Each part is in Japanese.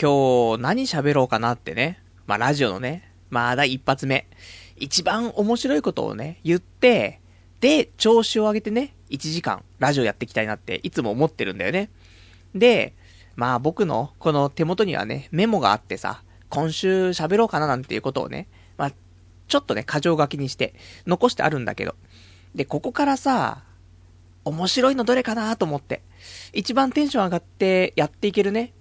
今日何喋ろうかなってね。まあラジオのね、まだ一発目。一番面白いことをね、言って、で、調子を上げてね、1時間、ラジオやっていきたいなって、いつも思ってるんだよね。で、まあ僕の、この手元にはね、メモがあってさ、今週喋ろうかななんていうことをね、まあ、ちょっとね、過剰書きにして、残してあるんだけど。で、ここからさ、面白いのどれかなと思って。一番テンション上がってやっていけるね。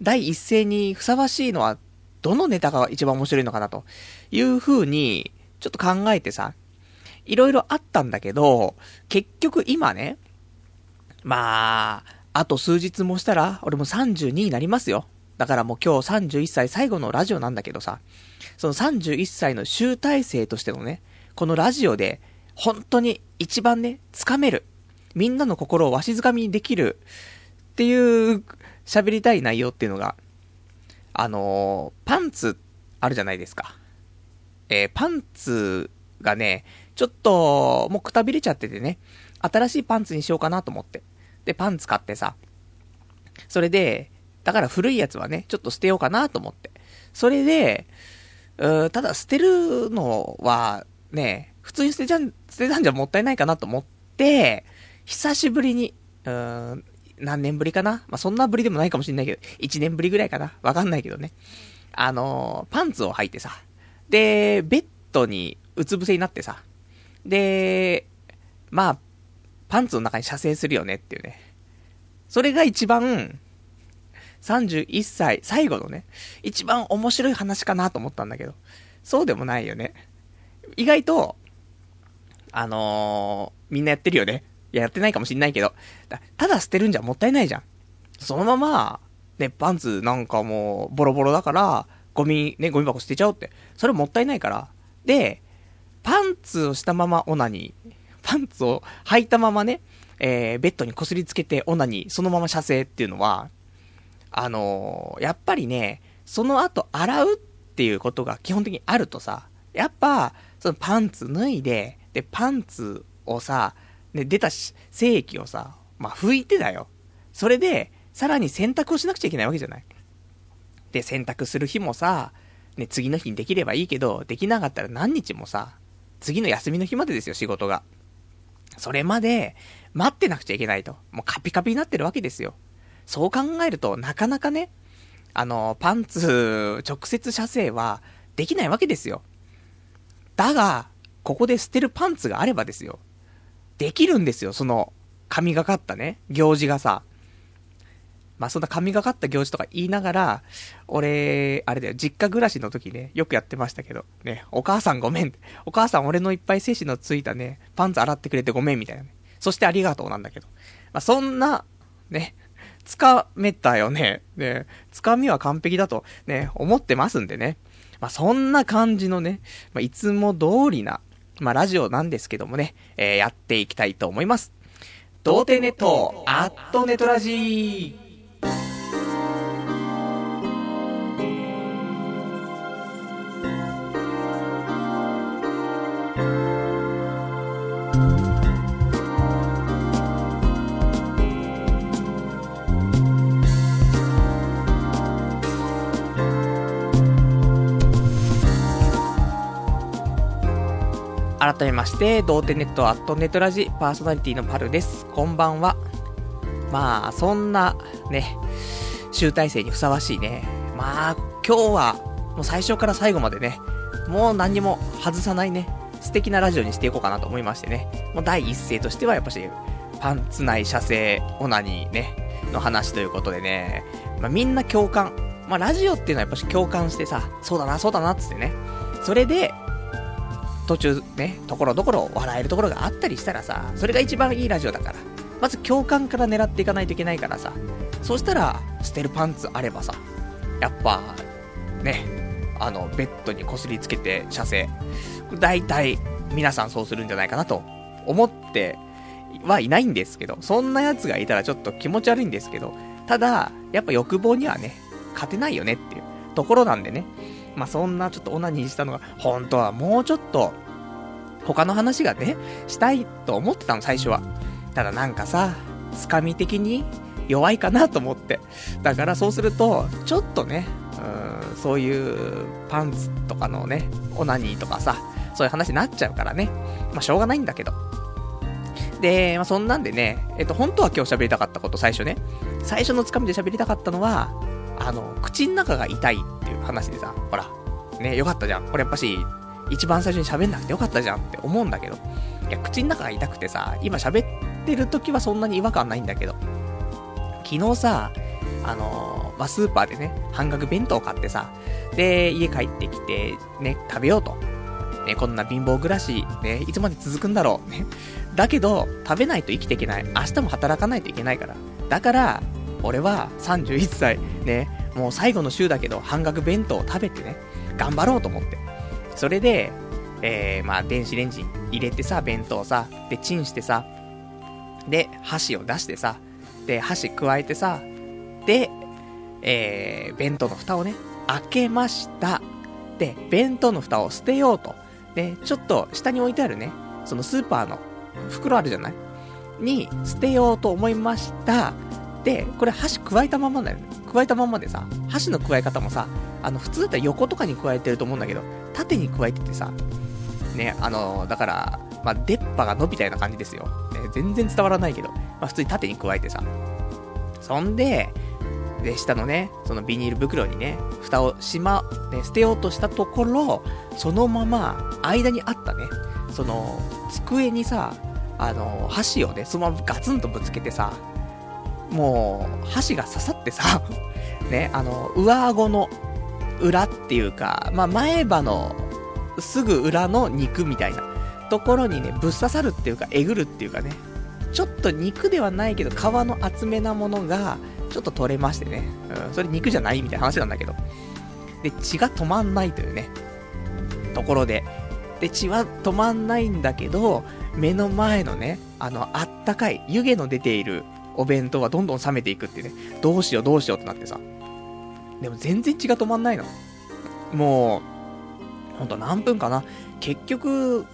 第一声にふさわしいのは、どのネタが一番面白いのかなという風に、ちょっと考えてさ、いろいろあったんだけど、結局今ね、まあ、あと数日もしたら、俺も32になりますよ。だからもう今日31歳最後のラジオなんだけどさ、その31歳の集大成としてのね、このラジオで、本当に一番ね、つかめる。みんなの心をわしづかみにできる。っていう喋りたい内容っていうのが、あのー、パンツあるじゃないですか。えー、パンツがね、ちょっと、もうくたびれちゃっててね、新しいパンツにしようかなと思って。で、パンツ買ってさ、それで、だから古いやつはね、ちょっと捨てようかなと思って。それで、うただ捨てるのは、ね、普通に捨てちゃん、捨てたんじゃもったいないかなと思って、久しぶりに、うーん、何年ぶりかな？まあ、そんなぶりでもないかもしんないけど、1年ぶりぐらいかな？わかんないけどね。あのー、パンツを履いてさ、で、ベッドにうつ伏せになってさ、で、まあ、パンツの中に射精するよねっていうね。それが一番、31歳、最後のね、一番面白い話かなと思ったんだけど、そうでもないよね。意外と、あのー、みんなやってるよね。いや、やってないかもしんないけど、ただ捨てるんじゃもったいないじゃん。そのまま、ね、パンツなんかもう、ボロボロだから、ゴミ、ね、ゴミ箱捨てちゃおうって。それもったいないから。で、パンツをしたままオナニー。パンツを履いたままね、えー、ベッドにこすりつけてオナニー、そのまま射精っていうのは、あのー、やっぱりね、その後洗うっていうことが基本的にあるとさ、やっぱ、そのパンツ脱いで、で、パンツをさ、ね、出た精液をさ、まあ、拭いてだよ。それで、さらに洗濯をしなくちゃいけないわけじゃない。で、洗濯する日もさ、ね、次の日にできればいいけど、できなかったら何日もさ、次の休みの日までですよ、仕事が。それまで、待ってなくちゃいけないと。もうカピカピになってるわけですよ。そう考えると、なかなかね、あの、パンツ、直接射精は、できないわけですよ。だが、ここで捨てるパンツがあればですよ。できるんですよ、その、神がかったね、行事がさ。まあ、そんな神がかった行事とか言いながら、俺、あれだよ、実家暮らしの時ね、よくやってましたけど、ね、お母さんごめん。お母さん俺のいっぱい精子のついたね、パンツ洗ってくれてごめんみたいなね。そしてありがとうなんだけど。まあ、そんな、ね、つかめたよね。ね、つかみは完璧だと、ね、思ってますんでね。まあ、そんな感じのね、まあ、いつも通りな、まあ、ラジオなんですけどもね、えー、やっていきたいと思います。童貞ネット、アットネトラジー。改めまして、童貞ネットアットネットラジパーソナリティのパルです。こんばんは。まあ、そんな、ね、集大成にふさわしいね。まあ、今日は、もう最初から最後までね、もう何にも外さないね、素敵なラジオにしていこうかなと思いましてね。もう第一声としてはやっぱし、パンツ内射精オナニーね、の話ということでね、まあみんな共感。まあラジオっていうのはやっぱし共感してさ、そうだな、そうだなっ、つってね。それで、途中ね、ところどころ笑えるところがあったりしたらさ、それが一番いいラジオだから。まず共感から狙っていかないといけないからさ、そしたら、捨てるパンツあればさ、やっぱ、ね、あの、ベッドにこすりつけて射精。大体、皆さんそうするんじゃないかなと思ってはいないんですけど、そんな奴がいたらちょっと気持ち悪いんですけど、ただ、やっぱ欲望にはね、勝てないよねっていうところなんでね、まあ、そんなちょっとオナニーしたのが、本当はもうちょっと、他の話がね、したいと思ってたの、最初は。ただなんかさ、つかみ的に、弱いかなと思って。だからそうすると、ちょっとね、うん、そういうパンツとかのね、オナニーとかさ、そういう話になっちゃうからね。まあ、しょうがないんだけど。で、まあ、そんなんでね、えっと、本当は今日喋りたかったこと、最初ね。最初のつかみで喋りたかったのは、あの、口の中が痛い話でさ、ほら、ね、よかったじゃん。これやっぱし、一番最初に喋んなくてよかったじゃんって思うんだけど。いや、口の中が痛くてさ、今喋ってる時はそんなに違和感ないんだけど。昨日さ、あのー、まあ、スーパーでね、半額弁当買ってさ、で、家帰ってきて、ね、食べようと。ね、こんな貧乏暮らし、ね、いつまで続くんだろう。ね。だけど、食べないと生きていけない。明日も働かないといけないから。だから、俺は31歳、ね、もう最後の週だけど、半額弁当を食べてね、頑張ろうと思って。それで、えー、まあ、電子レンジ入れてさ、弁当さ、で、チンしてさ、で、箸を出してさ、で、箸加えてさ、で、えー、弁当の蓋をね、開けました。で、弁当の蓋を捨てようと。で、ちょっと下に置いてあるね、そのスーパーの袋あるじゃない？に捨てようと思いました。で、これ箸加えたままだよね。加えたままでさ、箸の加え方もさ、あの、普通だったら横とかに加えてると思うんだけど、縦に加えててさ、ね、あの、だから、まあ、出っ歯が伸びたような感じですよ。ね、全然伝わらないけど、まあ、普通に縦に加えてさ。そんで、で、下のね、そのビニール袋にね、蓋をしま、ね、捨てようとしたところ、そのまま、間にあったね、その、机にさ、あの、箸をね、そのままガツンとぶつけてさ、もう、箸が刺さってさ、ね、あの、上顎の裏っていうか、まあ、前歯のすぐ裏の肉みたいなところにね、ぶっ刺さるっていうか、えぐるっていうかね、ちょっと肉ではないけど、皮の厚めなものが、ちょっと取れましてね、うん、それ肉じゃないみたいな話なんだけど、で、血が止まんないというね、ところで、で、血は止まんないんだけど、目の前のね、あの、あったかい、湯気の出ているお弁当はどんどん冷めていくってね、どうしようどうしようってなってさ。でも全然血が止まんないの。もう、ほんと何分かな。結局、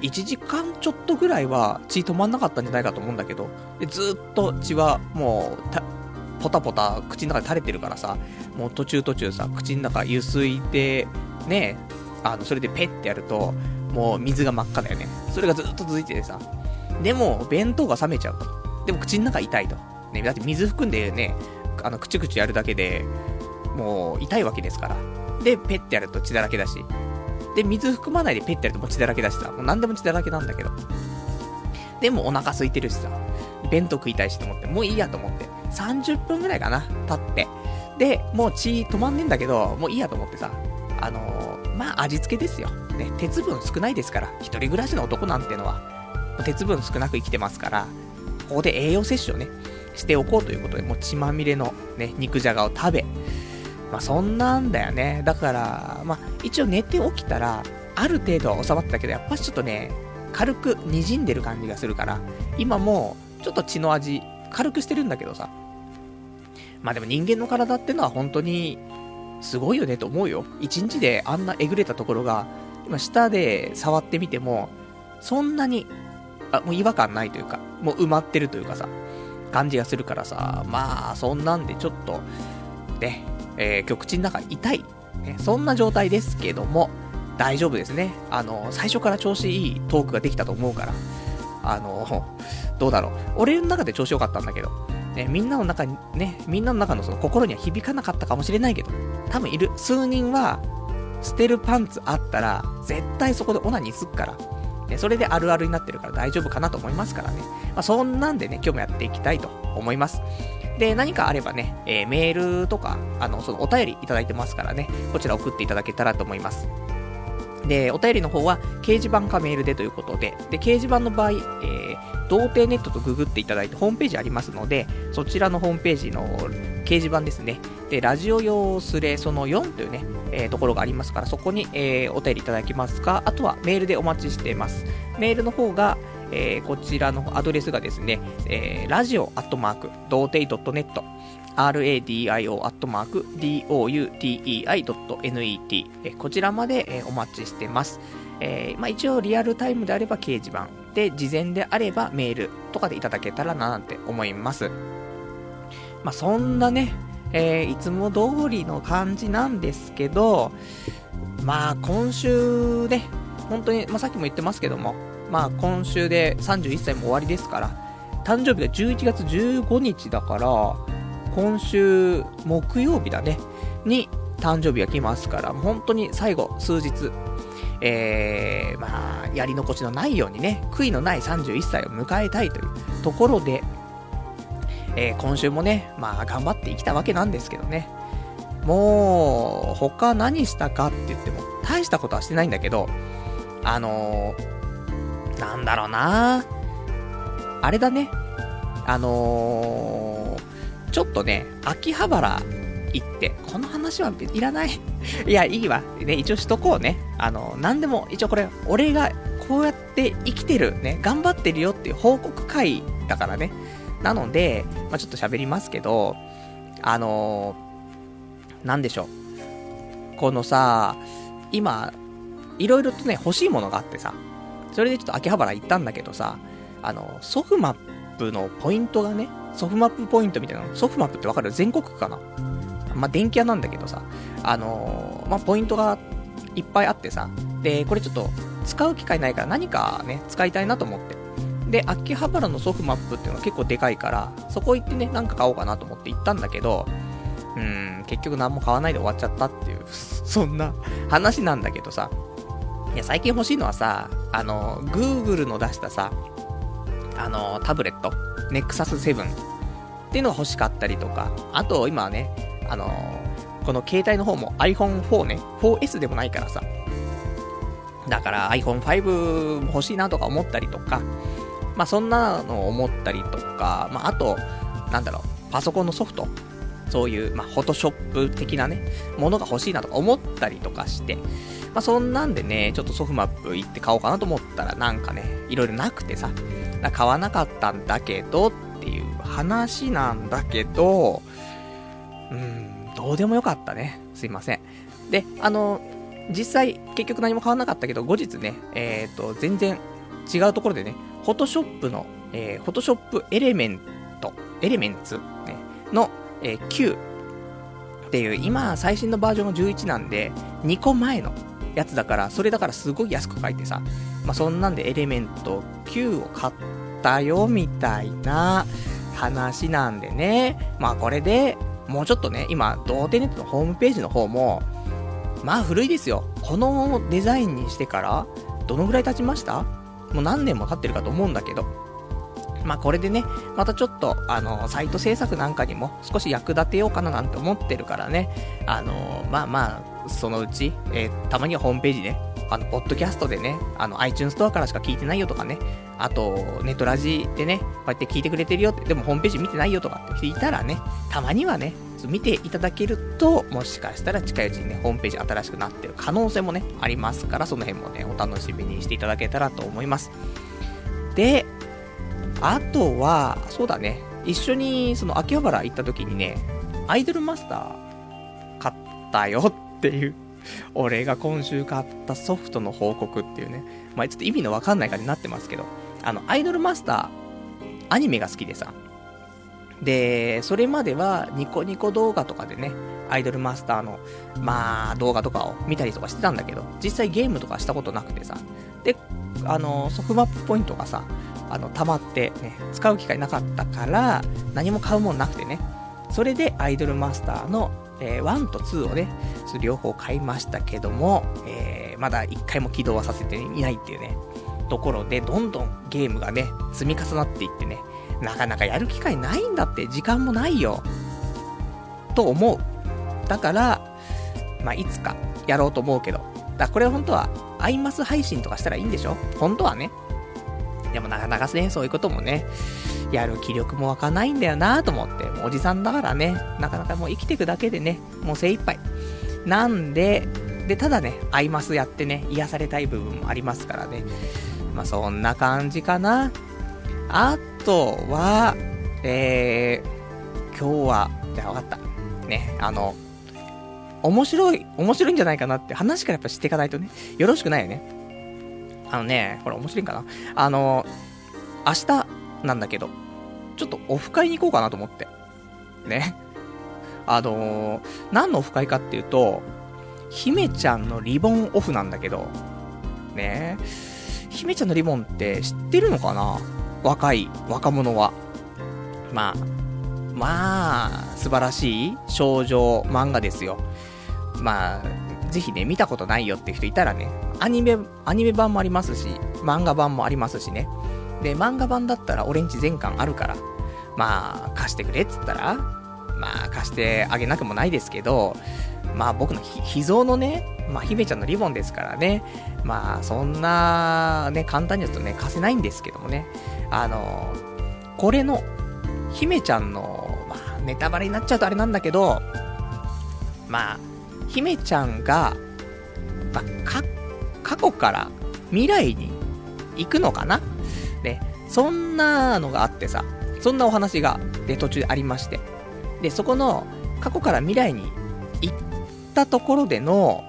1時間ちょっとぐらいは血止まんなかったんじゃないかと思うんだけど、でずっと血はもう、ポタポタ口の中で垂れてるからさ、もう途中途中さ、口の中ゆすいで、ね、あの、それでペッてやると、もう水が真っ赤だよね。それがずっと続いててさ。でも、弁当が冷めちゃうと。でも口の中痛いと。ね、だって水含んでね、あの、くちくちやるだけで、もう痛いわけですから。で、ペッてやると血だらけだし。で、水含まないでペッてやるともう血だらけだしさ。もう何でも血だらけなんだけど。でもお腹空いてるしさ。弁当食いたいしと思って、もういいやと思って。30分ぐらいかな、経って。で、もう血止まんねえんだけど、もういいやと思ってさ。あのー、まあ、味付けですよ。ね、鉄分少ないですから。一人暮らしの男なんてのは、鉄分少なく生きてますから、ここで栄養摂取をね、しておこうということで、もう血まみれのね、肉じゃがを食べ、まあそんなんだよね。だから、まあ一応寝て起きたら、ある程度は収まってたけど、やっぱしちょっとね、軽く滲んでる感じがするから、今も、ちょっと血の味、軽くしてるんだけどさ。まあでも人間の体ってのは本当に、すごいよねと思うよ。一日であんなえぐれたところが、今舌で触ってみても、そんなに、あ、もう違和感ないというか、もう埋まってるというかさ、感じがするからさ、まあ、そんなんでちょっと、ね、えー、口の中痛い、ね、そんな状態ですけども、大丈夫ですね。あの、最初から調子いいトークができたと思うから、あの、どうだろう。俺の中で調子良かったんだけど、ね、みんなの中に、ね、みんなの中のその心には響かなかったかもしれないけど、多分いる。数人は、捨てるパンツあったら、絶対そこでオナニーすっから。ね、それであるあるになってるから大丈夫かなと思いますからね。まあ、そんなんでね、今日もやっていきたいと思います。で、何かあればね、えー、メールとか、あの、そのお便りいただいてますからね、こちら送っていただけたらと思います。で、お便りの方は、掲示板かメールでということで、で、掲示板の場合、えー、童貞ネットとググっていただいて、ホームページありますので、そちらのホームページの掲示板ですね。で、ラジオ用スレその4というね、えー、ところがありますから、そこに、えー、お便りいただきますか、あとはメールでお待ちしています。メールの方が、えー、こちらのアドレスがですね、えー、ラジオアットマーク、童貞 .net、radio アットマーク、doutei.net、えこちらまで、えお待ちしてます。えー、まあ、一応リアルタイムであれば掲示板で、事前であればメールとかでいただけたらななんて思います。まあ、そんなね、えー、いつも通りの感じなんですけど、まあ、今週ね、本当に、まあ、さっきも言ってますけども、まあ、今週で31歳も終わりですから、誕生日が11月15日だから、今週木曜日だね、に誕生日が来ますから、本当に最後、数日、えー、まあ、やり残しのないようにね、悔いのない31歳を迎えたいというところで、えー、今週もね、まあ、頑張ってきたわけなんですけどね。もう、他何したかって言っても、大したことはしてないんだけど、あのー、なんだろうなあれだね。あのー、ちょっとね、秋葉原行って、この話はいらない いや、いいわ。ね、一応しとこうね。あの、なんでも、一応これ、俺がこうやって生きてる、ね、頑張ってるよっていう報告会だからね。なので、まあ、ちょっと喋りますけど、あのー、なんでしょう。このさ、今、いろいろとね、欲しいものがあってさ、それでちょっと秋葉原行ったんだけどさ、あの、ソフマップのポイントがね、ソフマップポイントみたいなの、ソフマップってわかる？全国区かな？まあ、電気屋なんだけどさ、あのー、まあ、ポイントがいっぱいあってさ、で、これちょっと使う機会ないから何かね、使いたいなと思って。で、秋葉原のソフマップっていうのは結構でかいから、そこ行ってね、なんか買おうかなと思って行ったんだけど、うん、結局何も買わないで終わっちゃったっていう、そんな話なんだけどさ、いや、最近欲しいのはさ、あの、Google の出したさ、あの、タブレット、Nexus 7っていうのが欲しかったりとか、あと今はね、あの、この携帯の方も iPhone4 ね、4S でもないからさ。だから iPhone5 欲しいなとか思ったりとか、まあそんなのを思ったりとか、まああと、なんだろう、パソコンのソフト、そういう、まあ、フォトショップ的なね、ものが欲しいなとか思ったりとかして、まあ、そんなんでね、ちょっとソフマップ行って買おうかなと思ったら、なんかね、いろいろなくてさ、買わなかったんだけどっていう話なんだけど、うん、どうでもよかったね。すいません。で、あの、実際、結局何も変わなかったけど、後日ね、えっ、ー、と、全然違うところでね、フォトショップの、えー、フォトショップエレメント、エレメンツ、ね、の、えー、9っていう、今、最新のバージョンが11なんで、2個前のやつだから、それだからすごい安く書いてさ、まあ、そんなんでエレメント9を買ったよ、みたいな話なんでね。まあこれで、もうちょっとね、今、童貞ネットのホームページの方も、まあ古いですよ。このデザインにしてから、どのぐらい経ちました？もう何年も経ってるかと思うんだけど。まあこれでね、またちょっと、あの、サイト制作なんかにも少し役立てようかななんて思ってるからね。あの、まあまあ、そのうち、えー、たまにはホームページね、あの、ポッドキャストでね、あの、iTunes ストアからしか聞いてないよとかね、あと、ネットラジでね、こうやって聞いてくれてるよって、でもホームページ見てないよとかって聞いたらね、たまにはね、見ていただけると、もしかしたら近いうちにね、ホームページ新しくなってる可能性もね、ありますから、その辺もね、お楽しみにしていただけたらと思います。で、あとは、そうだね、一緒に、その、秋葉原行った時にね、アイドルマスター、買ったよっていう 俺が今週買ったソフトの報告っていうね。まあ、ちょっと意味のわかんない感じになってますけど、あの、アイドルマスター、アニメが好きでさ。で、それまではニコニコ動画とかでね、アイドルマスターの、まあ、動画とかを見たりとかしてたんだけど、実際ゲームとかしたことなくてさ。で、あの、ソフマップポイントがさ、あの、溜まってね、使う機会なかったから、何も買うもんなくてね。それでアイドルマスターのえー、1と2をね、両方買いましたけども、えー、まだ1回も起動はさせていないっていうね、ところで、どんどんゲームがね、積み重なっていってね、なかなかやる機会ないんだって、時間もないよ。と思う。だから、まあ、いつかやろうと思うけど。だこれ本当は、アイマス配信とかしたらいいんでしょ？本当はね。でもなかなかね、そういうこともね、やる気力も湧かないんだよなと思って、もうおじさんだからね、なかなかもう生きていくだけでね、もう精一杯。なんで、で、ただね、アイマスやってね、癒されたい部分もありますからね。まあ、そんな感じかな。あとは、えー、今日は、じゃあ分かった。ね、あの、面白い、面白いんじゃないかなって話からやっぱ知っていかないとね、よろしくないよね。あのね、これ面白いんかな。あの、明日なんだけど、ちょっとオフ会に行こうかなと思って。ね。あのー、何のオフ会かっていうと、姫ちゃんのリボンオフなんだけど、ね姫ちゃんのリボンって知ってるのかな？若い、若者は。まあ、まあ、素晴らしい少女漫画ですよ。まあ、ぜひね、見たことないよって人いたらね、アニメ、アニメ版もありますし、漫画版もありますしね。で、漫画版だったら俺んち全巻あるから、まあ、貸してくれっつったら、まあ、貸してあげなくもないですけど、まあ僕の秘蔵のね、まあ姫ちゃんのリボンですからね、まあそんな、ね、簡単に言うとね、貸せないんですけどもね、あの、これの、姫ちゃんの、まあネタバレになっちゃうとあれなんだけど、まあ、姫ちゃんが、まあ、か、過去から未来に行くのかな？で、そんなのがあってさ、そんなお話が、で、途中でありまして。で、そこの、過去から未来にったところでの、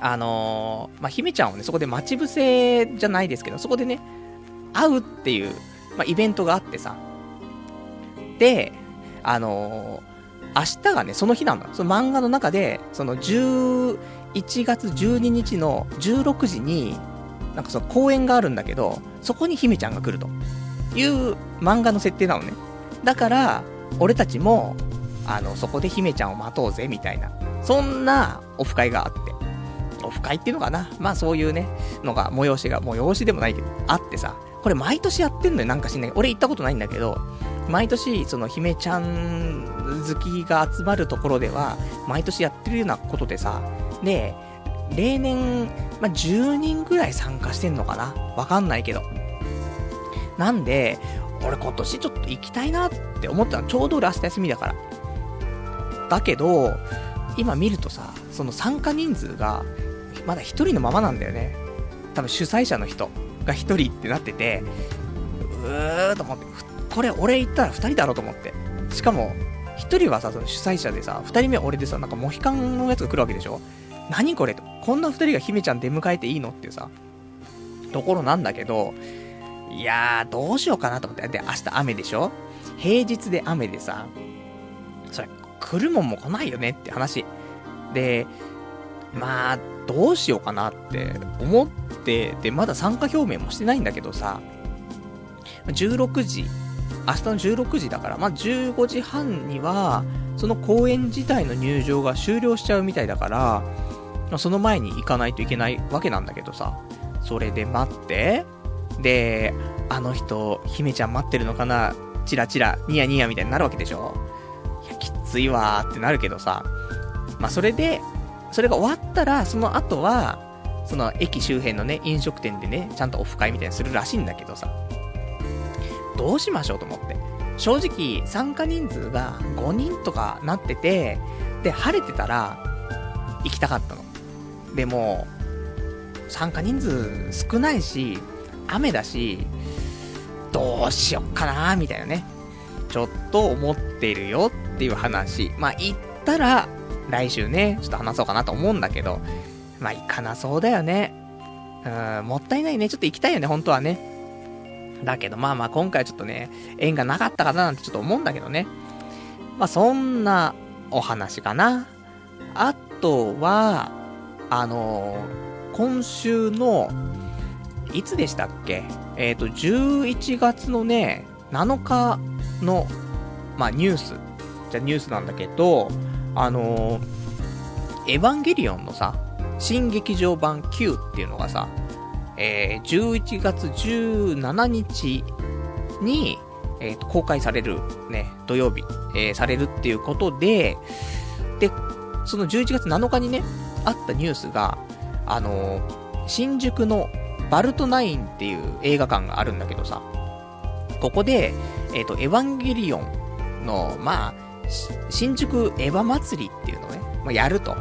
あのー、まあ、姫ちゃんをね、そこで待ち伏せじゃないですけど、そこでね、会うっていう、まあ、イベントがあってさ。で、あのー、明日がね、その日なんだ。その漫画の中で、その11月12日の16時に、なんかその公演があるんだけど、そこに姫ちゃんが来るという漫画の設定なのね。だから、俺たちも、あの、そこで姫ちゃんを待とうぜ、みたいな。そんなオフ会があって。オフ会っていうのかな？まあそういうね、のが、催しが、催しでもないけど、あってさ。これ毎年やってんのよ、なんかしんない。俺行ったことないんだけど、毎年、その姫ちゃん好きが集まるところでは、毎年やってるようなことでさ。で、例年、まあ、10人ぐらい参加してんのかな？わかんないけど。なんで、俺今年ちょっと行きたいなって思ったの。ちょうどラスト休みだから。だけど、今見るとさ、その参加人数が、まだ一人のままなんだよね。多分主催者の人が一人ってなってて、うーと思って、これ俺行ったら二人だろうと思って。しかも、一人はさ、その主催者でさ、二人目俺でさ、なんかモヒカンのやつが来るわけでしょ何これと。こんな二人が姫ちゃん出迎えていいのっていうさ、ところなんだけど、いやー、どうしようかなと思って。で、明日雨でしょ平日で雨でさ、それ、来るもんも来ないよねって話。で、まあ、どうしようかなって思って、で、まだ参加表明もしてないんだけどさ、16時、明日の16時だから、まあ、15時半には、その公演自体の入場が終了しちゃうみたいだから、その前に行かないといけないわけなんだけどさ、それで待って、で、あの人、姫ちゃん待ってるのかな？チラチラ、ニヤニヤみたいになるわけでしょ？ついわーってなるけどさ、まあ、それで、それが終わったら、その後は、その駅周辺のね、飲食店でね、ちゃんとオフ会みたいにするらしいんだけどさ、どうしましょうと思って。正直、参加人数が5人とかなってて、で、晴れてたら、行きたかったの。でも、参加人数少ないし、雨だし、どうしよっかなみたいなね。ちょっと思ってるよっていう話。まあ、行ったら、来週ね、ちょっと話そうかなと思うんだけど、まあ、行かなそうだよね。うん、もったいないね。ちょっと行きたいよね、本当はね。だけど、まあまあ、今回ちょっとね、縁がなかったかななんてちょっと思うんだけどね。まあ、そんなお話かな。あとは、あのー、今週の、いつでしたっけ？えっ、ー、と、11月のね、7日の、まあ、ニュース。じゃニュースなんだけど、あのー、エヴァンゲリオンのさ、新劇場版 Q っていうのがさ、えー、11月17日に、えー、公開される、ね、土曜日、えー、されるっていうことで、で、その11月7日にね、あったニュースが、あのー、新宿のバルトナインっていう映画館があるんだけどさ、ここで、えっ、ー、と、エヴァンゲリオンの、まあ、新宿エヴァ祭りっていうのをね、まあ、やると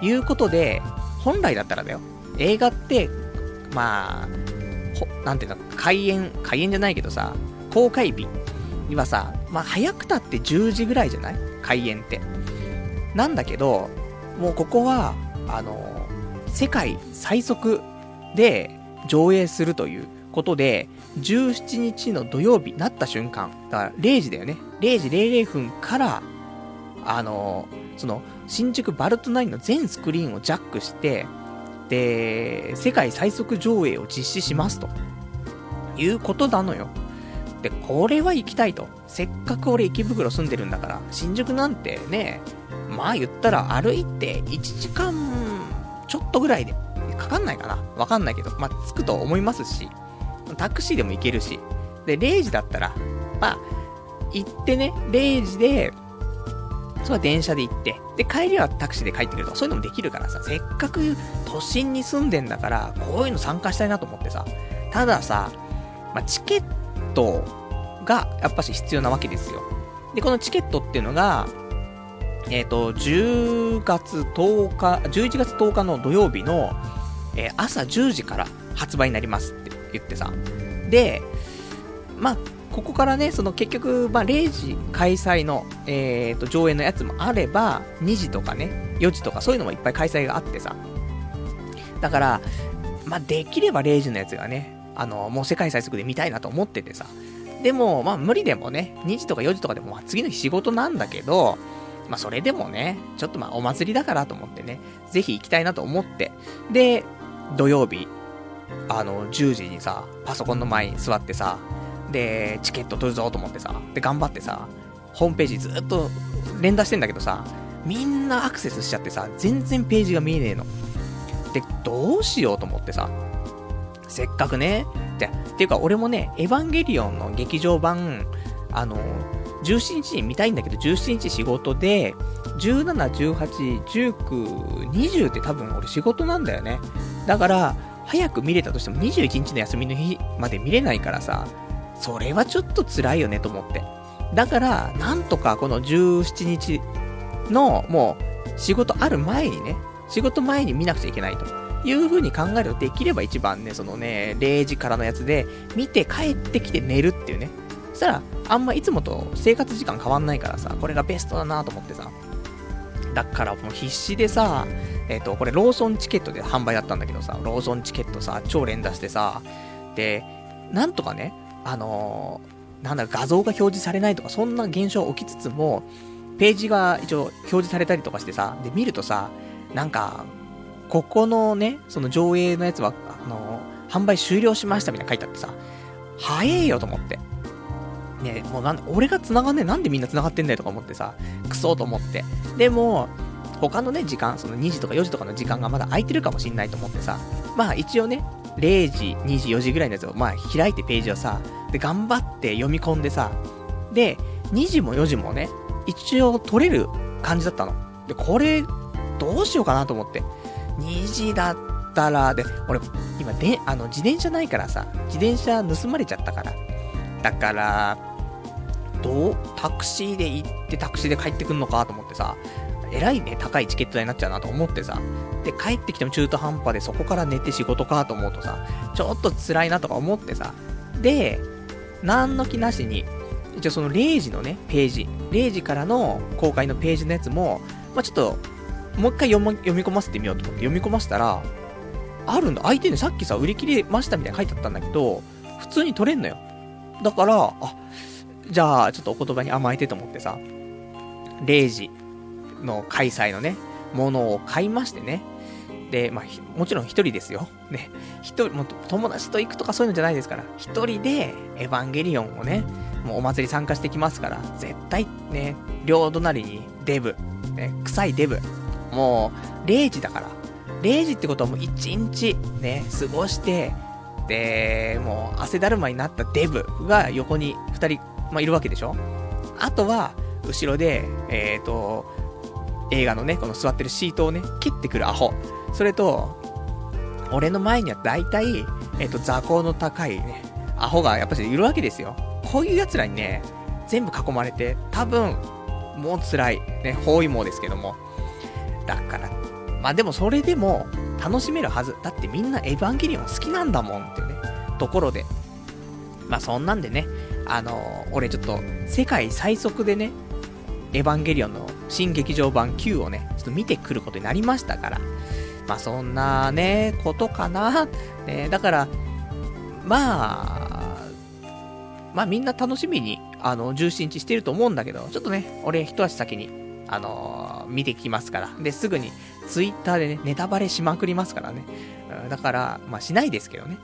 いうことで、本来だったらだよ、映画ってまあ、ほ、なんていうの、開演、開演じゃないけどさ、公開日にはさ、まあ早くたって10時ぐらいじゃない？開演って。なんだけど、もうここは、あの、世界最速で上映するということで、17日の土曜日なった瞬間、だから0時だよね。0時00分から、あの、その、新宿バルトナインの全スクリーンをジャックして、で、世界最速上映を実施しますと。いうことなのよ。で、これは行きたいと。せっかく俺池袋住んでるんだから、新宿なんてね、まあ言ったら歩いて1時間ちょっとぐらいで、かかんないかなわかんないけど、まあ着くと思いますし、タクシーでも行けるし、で、0時だったら、まあ、行ってね、0時で、それは電車で行って、で、帰りはタクシーで帰ってくるとか、そういうのもできるからさ、せっかく都心に住んでんだから、こういうの参加したいなと思ってさ、たださ、まあ、チケットがやっぱし必要なわけですよ。で、このチケットっていうのが、えっ、と、10月10日、11月10日の土曜日の、えー朝10時から発売になりますって言ってさ。で、まあ、ここからね、その結局、まあ、0時開催の、えっ、と、上映のやつもあれば、2時とかね、4時とかそういうのもいっぱい開催があってさ。だから、まあ、できれば0時のやつがね、あの、もう世界最速で見たいなと思っててさ。でも、まあ、無理でもね、2時とか4時とかでも、まあ、次の日仕事なんだけど、まあ、それでもね、ちょっとまあ、お祭りだからと思ってね、ぜひ行きたいなと思って。で、土曜日、あの、10時にさ、パソコンの前に座ってさ、で、チケット取るぞと思ってさ、で、頑張ってさ、ホームページずっと連打してんだけどさ、みんなアクセスしちゃってさ、全然ページが見えねえの。で、どうしようと思ってさ、せっかくね、で、っていうか俺もね、エヴァンゲリオンの劇場版、あの、17日に見たいんだけど、17日仕事で、17、18、19、20って多分俺仕事なんだよね。だから、早く見れたとしても21日の休みの日まで見れないからさ、それはちょっと辛いよねと思って。だから、なんとかこの17日の、もう、仕事ある前にね、仕事前に見なくちゃいけないという風に考えるとできれば一番ね、そのね、0時からのやつで、見て帰ってきて寝るっていうね。そしたら、あんまいつもと生活時間変わんないからさ、これがベストだなと思ってさ。だからもう必死でさ、えっ、と、これローソンチケットで販売だったんだけどさ、ローソンチケットさ、超連打してさ、で、なんとかね、あのーなんだろ、画像が表示されないとか、そんな現象起きつつも、ページが一応表示されたりとかしてさ、で、見るとさ、なんか、ここのね、その上映のやつは、あのー販売終了しましたみたいな書いてあってさ、早えよと思って。ねもうなん俺が繋がんねえ、なんでみんな繋がってんだよとか思ってさ、クソと思って。でも、他のね、時間、その2時とか4時とかの時間がまだ空いてるかもしんないと思ってさ、まあ一応ね、0時、2時、4時ぐらいのやつを、まあ開いてページをさ、で、頑張って読み込んでさ、で、2時も4時もね、一応取れる感じだったの。で、これ、どうしようかなと思って。2時だったら、で、俺、今で、あの、自転車ないからさ、自転車盗まれちゃったから。だから、どう、タクシーで行ってタクシーで帰ってくんのかと思ってさ、えらいね、高いチケット代になっちゃうなと思ってさ、で、帰ってきても中途半端でそこから寝て仕事かと思うとさ、ちょっと辛いなとか思ってさ、で、何の気なしに、一応その0時のね、ページ、0時からの公開のページのやつも、まあ、ちょっと、もう一回読,、み込ませてみようと思って。読み込ませたら、あるんだ。相手にさっきさ、売り切れましたみたいな書いてあったんだけど、普通に取れんのよ。だから、あ、じゃあ、ちょっとお言葉に甘えてと思ってさ、0時の開催のね、ものを買いましてね。で、まあ、もちろん一人ですよ。ね。一人、もう友達と行くとかそういうのじゃないですから。一人で、エヴァンゲリオンをね、もうお祭り参加してきますから、絶対ね、両隣にデブ、ね、臭いデブ。もう、0時だから。0時ってことはもう1日ね、過ごして、で、もう汗だるまになったデブが横に2人、まあ、いるわけでしょあとは、後ろで、えっ、ー、と、映画のね、この座ってるシートをね、切ってくるアホ。それと、俺の前には大体、えっ、と、座高の高いね、アホがやっぱりいるわけですよ。こういう奴らにね、全部囲まれて、多分、もう辛い。ね、包囲網ですけども。だから、まあでもそれでも、楽しめるはず。だってみんなエヴァンゲリオン好きなんだもんっていうね、ところで。まあそんなんでね、あのー俺ちょっと、世界最速でね、エヴァンゲリオンの新劇場版9をね、ちょっと見てくることになりましたから。まあそんなね、ことかな。ね、だから、まあ、まあみんな楽しみに、あの、17日してると思うんだけど、ちょっとね、俺一足先に、あのー、見てきますから。で、すぐに、ツイッターでね、ネタバレしまくりますからね。だから、まあ、しないですけどね。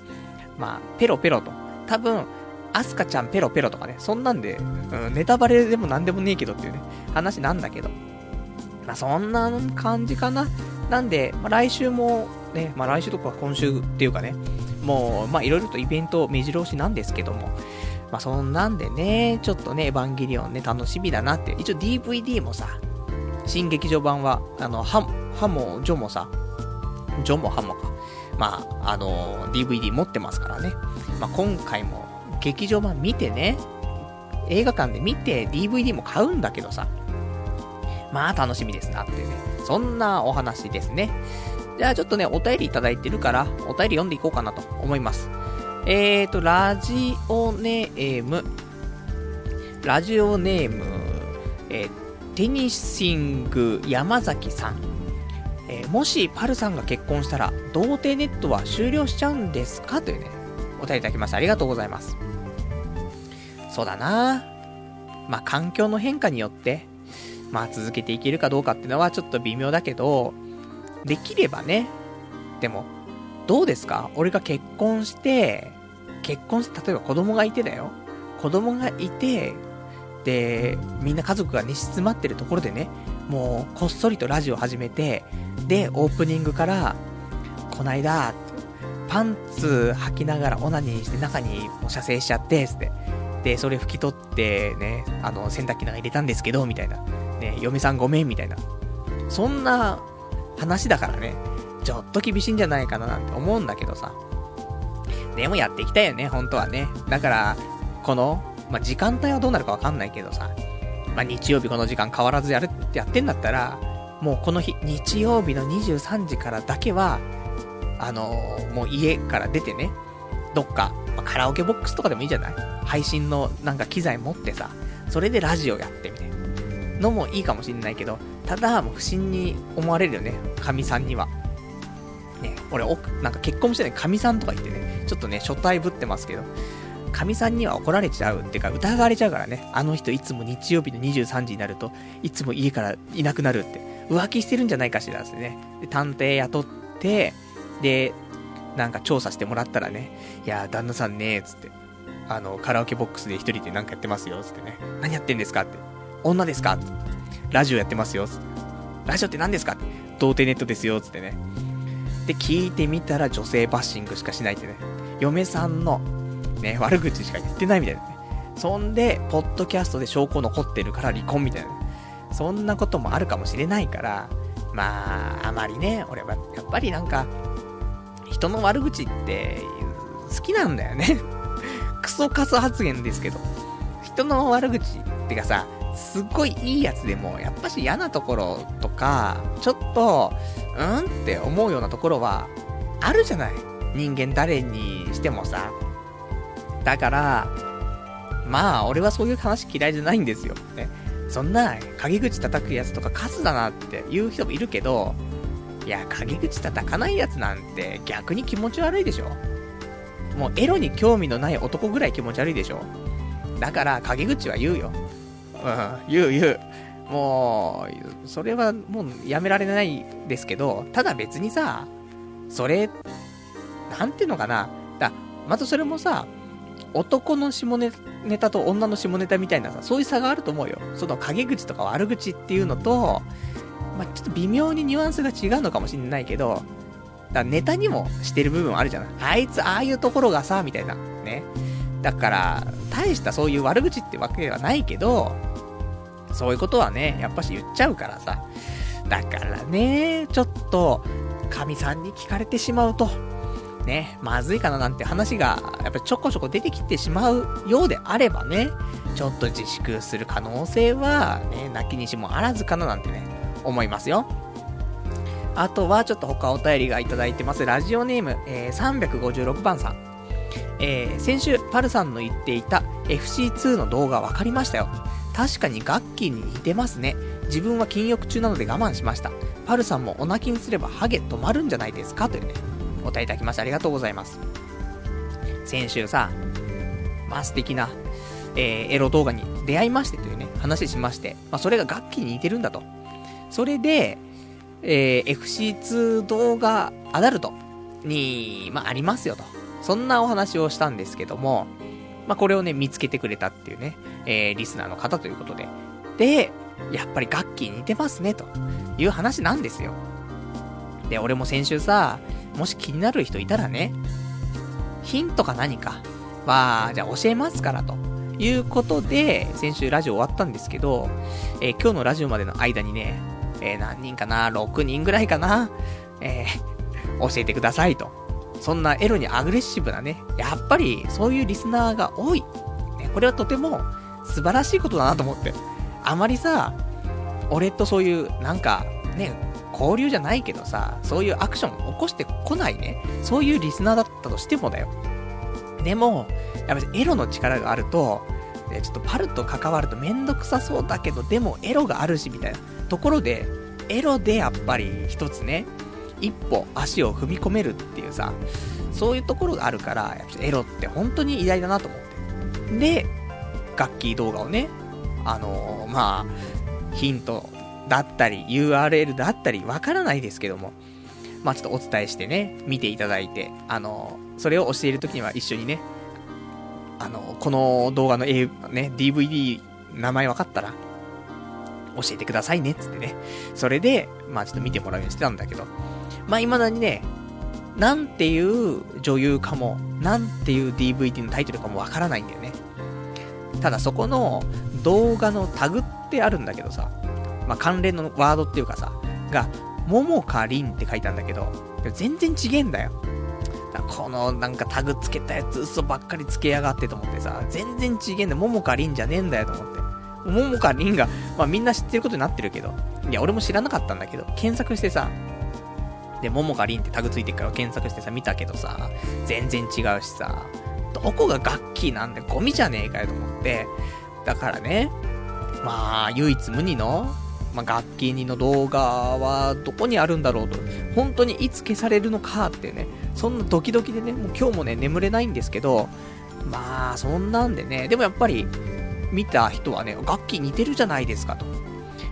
まあ、ペロペロと。多分、アスカちゃんペロペロとかね、そんなんで、うん、ネタバレでもなんでもねえけどっていうね、話なんだけど。まあ、そんな感じかな。なんで、まあ、来週も、ね、まあ、来週とか今週っていうかね、もう、まあ、いろいろとイベント目白押しなんですけども、まあ、そんなんでね、ちょっとね、エヴァンゲリオンね、楽しみだなって。一応 DVD もさ、新劇場版は、あの、ハハモ、ジョもさ、ジョもハモか。まあ、あの、DVD 持ってますからね。まあ、今回も、劇場版見てね、映画館で見て DVD も買うんだけどさ、まあ楽しみですなっていうね。そんなお話ですね。じゃあちょっとね、お便りいただいてるから、お便り読んでいこうかなと思います。えーと、ラジオネーム、ラジオネーム、えー、テニシング山崎さん。えー、もしパルさんが結婚したら、童貞ネットは終了しちゃうんですか？というね、お便りいただきました。ありがとうございます。そうだなまあ、環境の変化によって、まあ、続けていけるかどうかっていうのはちょっと微妙だけど、できればね、でも、どうですか？俺が結婚して、結婚して、例えば子供がいてだよ。子供がいて、で、みんな家族が寝静まってるところでね、もうこっそりとラジオ始めて、で、オープニングから、こないだ、パンツ履きながらオナニーして中にもう射精しちゃって、つって。で、それ拭き取ってね、あの、洗濯機の中入れたんですけど、みたいな。ね、嫁さんごめん、みたいな。そんな話だからね、ちょっと厳しいんじゃないかななんて思うんだけどさ。でもやっていきたいよね、本当はね。だから、この、まあ、時間帯はどうなるかわかんないけどさ。まあ、日曜日この時間変わらずやるってやってんだったら、もうこの日、日曜日の23時からだけは、あのー、もう家から出てね、どっか、まあ、カラオケボックスとかでもいいじゃない？配信のなんか機材持ってさ、それでラジオやってみたいな。のもいいかもしんないけど、ただ、もう不審に思われるよね、神さんには。ね、俺、なんか結婚してね、神さんとか言ってね、ちょっとね、初対ぶってますけど、神さんには怒られちゃうっていうか、疑われちゃうからね、あの人いつも日曜日の23時になると、いつも家からいなくなるって、浮気してるんじゃないかしらってね。で、探偵雇って、で、なんか調査してもらったらね、いや旦那さんね、つって、あの、カラオケボックスで一人でなんかやってますよ、つってね。何やってんですかって。女ですか？って。ラジオやってますよ、つって。ラジオって何ですかって。童貞ネットですよ、つってね。で、聞いてみたら女性バッシングしかしないってね。嫁さんの、ね、悪口しか言ってないみたいなね。そんで、ポッドキャストで証拠残ってるから離婚みたいな、そんなこともあるかもしれないから、まあ、あまりね、俺は、やっぱりなんか、人の悪口って好きなんだよね クソカス発言ですけど。人の悪口ってかさ、すっごいいいやつでも、やっぱし嫌なところとか、ちょっと、うんって思うようなところは、あるじゃない人間誰にしてもさ。だから、まあ、俺はそういう話嫌いじゃないんですよ。ね。そんな、陰口叩くやつとかカスだなって言う人もいるけど、いや、陰口叩かないやつなんて逆に気持ち悪いでしょもうエロに興味のない男ぐらい気持ち悪いでしょだから陰口は言うよ。うん、言う言う。もう、それはもうやめられないですけど、ただ別にさ、それ、なんていうのかな。だまたそれもさ、男の下ネタと女の下ネタみたいなさ、そういう差があると思うよ。その陰口とか悪口っていうのと、まあ、ちょっと微妙にニュアンスが違うのかもしんないけど、だネタにもしてる部分あるじゃない。あいつ、ああいうところがさ、みたいな。ね。だから、大したそういう悪口ってわけではないけど、そういうことはね、やっぱし言っちゃうからさ。だからね、ちょっと、神さんに聞かれてしまうと、ね、まずいかななんて話が、やっぱちょこちょこ出てきてしまうようであればね、ちょっと自粛する可能性は、ね、なきにしもあらずかななんてね、思いますよ。あとは、ちょっと他お便りがいただいてます。ラジオネーム、えー、356番さん。えー、先週、パルさんの言っていた FC2 の動画分かりましたよ。確かにガッキーに似てますね。自分は禁欲中なので我慢しました。パルさんもお泣きにすればハゲ止まるんじゃないですか？というね、お答えいただきましてありがとうございます。先週さ、まあ素敵な、えー、エロ動画に出会いましてというね、話しまして、まあ、それが楽器に似てるんだと。それで、えー、FC2 動画アダルトに、まあ、ありますよと。そんなお話をしたんですけども、まあ、これをね、見つけてくれたっていうね、えー、リスナーの方ということで。で、やっぱり楽器似てますね、という話なんですよ。で、俺も先週さ、もし気になる人いたらね、ヒントか何かは、じゃあ教えますからと。いうことで、先週ラジオ終わったんですけど、えー、今日のラジオまでの間にね、えー、何人かな ?6 人ぐらいかな？えー、教えてくださいと。そんなエロにアグレッシブなね、やっぱりそういうリスナーが多い。ね、これはとても素晴らしいことだなと思って。あまりさ、俺とそういう、なんか、ね、交流じゃないけどさ、そういうアクション起こしてこないね。そういうリスナーだったとしてもだよ。でも、やっぱりエロの力があると、ちょっとパルと関わるとめんどくさそうだけど、でもエロがあるし、みたいなところで、エロでやっぱり一つね、一歩足を踏み込めるっていうさ、そういうところがあるから、やっぱエロって本当に偉大だなと思って。で、楽器動画をね、あのー、まあ、ヒントだったり、URL だったり、わからないですけども、まあちょっとお伝えしてね、見ていただいて、あのー、それを教えるときには一緒にね、あの、この動画の A、ね、DVD、名前分かったら、教えてくださいね、つってね。それで、まあちょっと見てもらうようにしてたんだけど、まあ未だにね、なんていう女優かも、なんていう DVD のタイトルかもわからないんだよね。ただそこの動画のタグってあるんだけどさ、まあ関連のワードっていうかさ、が、ももかりんって書いたんだけど、全然違えんだよ。このなんかタグつけたやつ嘘ばっかりつけやがってと思ってさ、全然違えんだよ。ももかりんじゃねえんだよと思って。ももかりんが、まあみんな知ってることになってるけど、いや俺も知らなかったんだけど、検索してさ、で、ももかりんってタグついてるから検索してさ、見たけどさ、全然違うしさ、どこが楽器なんでゴミじゃねえかよと思って、だからね、まあ、唯一無二のまあ、楽器にの動画はどこにあるんだろうと、本当にいつ消されるのかってね、そんなドキドキでね、もう今日もね、眠れないんですけど、まあ、そんなんでね、でもやっぱり、見た人はね、楽器似てるじゃないですかと、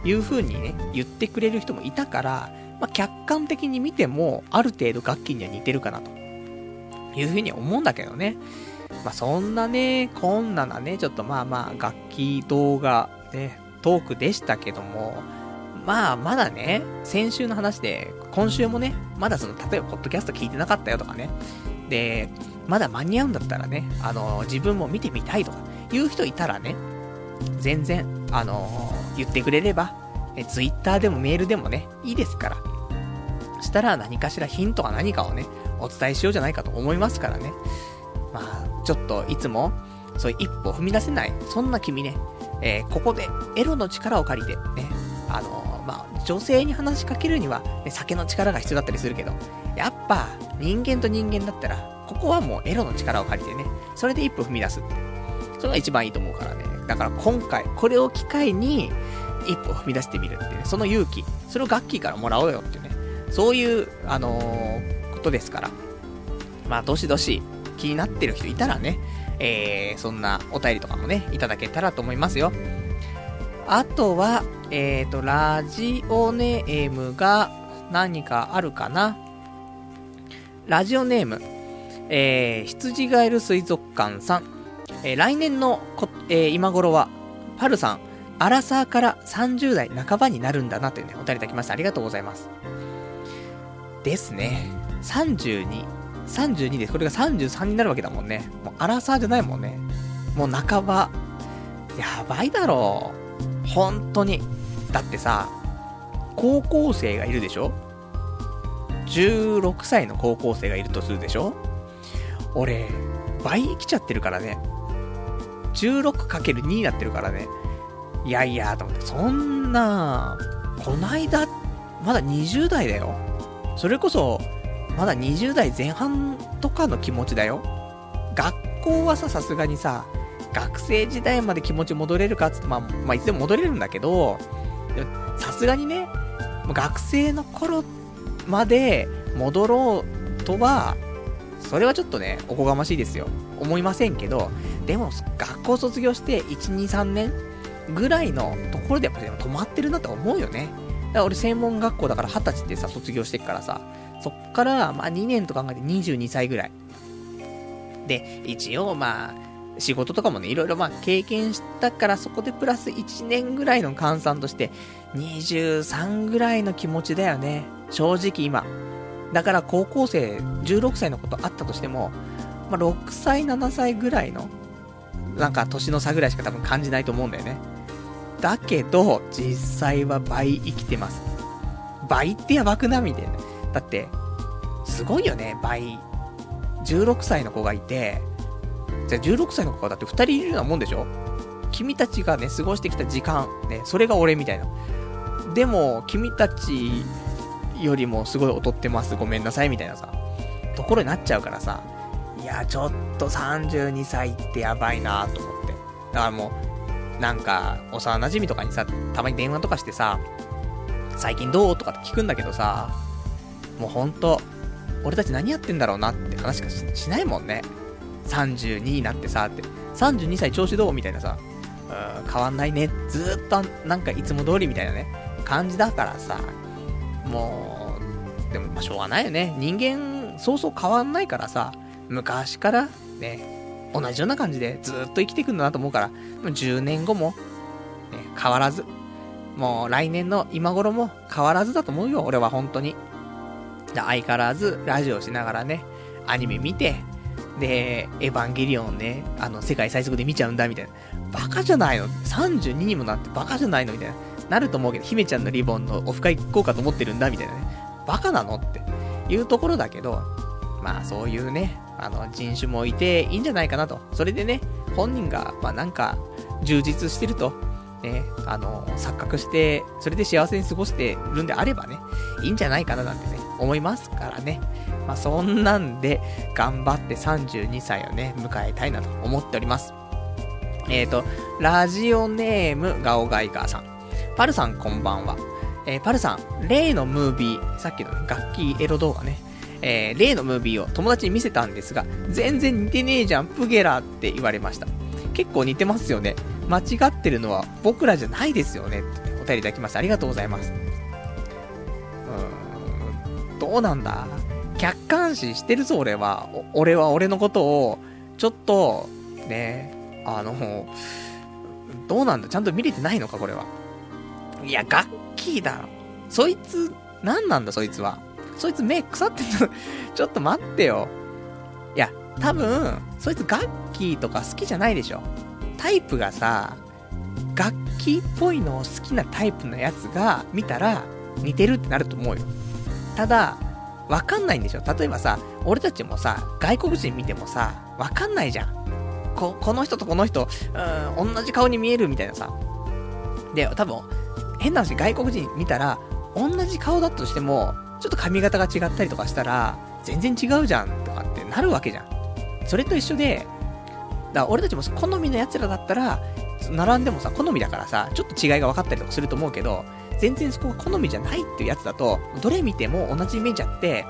いう風にね、言ってくれる人もいたから、まあ、客観的に見ても、ある程度楽器には似てるかなと、いう風に思うんだけどね。まあ、そんなね、こんななね、ちょっとまあまあ、楽器動画、ね、トークでしたけども、まあ、まだね、先週の話で、今週もね、まだその、例えば、ポッドキャスト聞いてなかったよとかね、で、まだ間に合うんだったらね、あの、自分も見てみたいとか、いう人いたらね、全然、あの、言ってくれれば、え、ツイッターでもメールでもね、いいですから。したら何かしらヒントか何かをね、お伝えしようじゃないかと思いますからね。まあ、ちょっといつも、そういう一歩踏み出せない、そんな君ね、えー、ここでエロの力を借りて、ね、あのー、まあ、女性に話しかけるには、ね、酒の力が必要だったりするけど、やっぱ、人間と人間だったら、ここはもうエロの力を借りてね、それで一歩踏み出すって。それが一番いいと思うからね。だから今回、これを機会に、一歩踏み出してみるってね、その勇気、それをガッキーからもらおうよってね、そういう、あのー、ことですから。まあ、どしどし気になってる人いたらね、えー、そんなお便りとかもね、いただけたらと思いますよ。あとは、えーと、ラジオネームが何かあるかな？ラジオネーム、えー、羊ガエル水族館さん。えー、来年のこ、えー、今頃は、パルさん、アラサーから30代半ばになるんだなというね、お便りいただきました。ありがとうございます。ですね。32、32です。これが33になるわけだもんね。もう、アラサーじゃないもんね。もう半ば。やばいだろう。本当に。だってさ、高校生がいるでしょ ?16 歳の高校生がいるとするでしょ？俺、倍来ちゃってるからね。16×2 になってるからね。いやいや、と思って、そんな、こないだ、まだ20代だよ。それこそ、まだ20代前半とかの気持ちだよ。学校はさ、さすがにさ、学生時代まで気持ち戻れるかっつって、まあ、まあ、いつでも戻れるんだけど、さすがにね、学生の頃まで戻ろうとは、それはちょっとね、おこがましいですよ。思いませんけど、でも、学校卒業して1、2、3年ぐらいのところでやっぱり止まってるなと思うよね。だから俺専門学校だから20歳でさ、卒業してっからさ、そっから、まあ2年と考えて22歳ぐらい。で、一応まあ、仕事とかもね、いろいろまあ経験したからそこでプラス1年ぐらいの換算として、23ぐらいの気持ちだよね。正直今。だから高校生16歳のことあったとしても、まあ、6歳、7歳ぐらいの、なんか年の差ぐらいしか多分感じないと思うんだよね。だけど、実際は倍生きてます。倍ってやばくなみたいな。だって、すごいよね、倍。16歳の子がいて、じゃあ16歳の子がだって2人いるようなもんでしょ？君たちがね、過ごしてきた時間、ね、それが俺みたいな。でも、君たちよりもすごい劣ってます、ごめんなさい、みたいなさ、ところになっちゃうからさ、いや、ちょっと32歳ってやばいなと思って。だからもう、なんか、幼馴染とかにさ、たまに電話とかしてさ、最近どう？とかって聞くんだけどさ、もうほんと、俺たち何やってんだろうなって話しかしないもんね。32になってさ、って。32歳調子どうみたいなさ、うん、変わんないね。ずっとなんかいつも通りみたいなね、感じだからさ、もう、でもまあしょうがないよね。人間、そうそう変わんないからさ、昔からね、同じような感じでずっと生きていくんだなと思うから、もう10年後も、ね、変わらず。もう来年の今頃も変わらずだと思うよ、俺は本当に。相変わらずラジオしながらね、アニメ見て、で、エヴァンゲリオンね、あの、世界最速で見ちゃうんだ、みたいな。バカじゃないの ?32 にもなってバカじゃないの？みたいな。なると思うけど、姫ちゃんのリボンのオフ会行こうかと思ってるんだ、みたいなね。バカなの？っていうところだけど、まあそういうね、あの、人種もいていいんじゃないかなと。それでね、本人が、まあなんか、充実してると、ね、あの、錯覚して、それで幸せに過ごしてるんであればね、いいんじゃないかななんてね、思いますからね。まあそんなんで、頑張って32歳をね、迎えたいなと思っております。えっ、ー、と、ラジオネーム、ガオガイガーさん。パルさんこんばんは。えー、パルさん、例のムービー、さっきの、ね、楽器エロ動画ね、えー、例のムービーを友達に見せたんですが、全然似てねえじゃん、プゲラって言われました。結構似てますよね。間違ってるのは僕らじゃないですよね。ってお便りいただきました。ありがとうございます。どうなんだ？客観視してるぞ、俺は。俺は俺のことを、ちょっと、ね、あの、どうなんだ？ちゃんと見れてないのか、これは。いや、ガッキーだろ。そいつ、何なんだ、そいつは。そいつ目腐ってんの ちょっと待ってよ。いや、多分、そいつガッキーとか好きじゃないでしょ。タイプがさ、楽器っぽいのを好きなタイプのやつが見たら似てるってなると思うよ。ただ、わかんないんでしょ？例えばさ、俺たちもさ、外国人見てもさ、わかんないじゃん。こ、この人とこの人、うん、同じ顔に見えるみたいなさ。で、多分、変な話、外国人見たら、同じ顔だとしても、ちょっと髪型が違ったりとかしたら、全然違うじゃんとかってなるわけじゃん。それと一緒で、だから俺たちも好みの奴らだったら、並んでもさ、好みだからさ、ちょっと違いが分かったりとかすると思うけど、全然そこが好みじゃないっていうやつだと、どれ見ても同じ目ちゃって、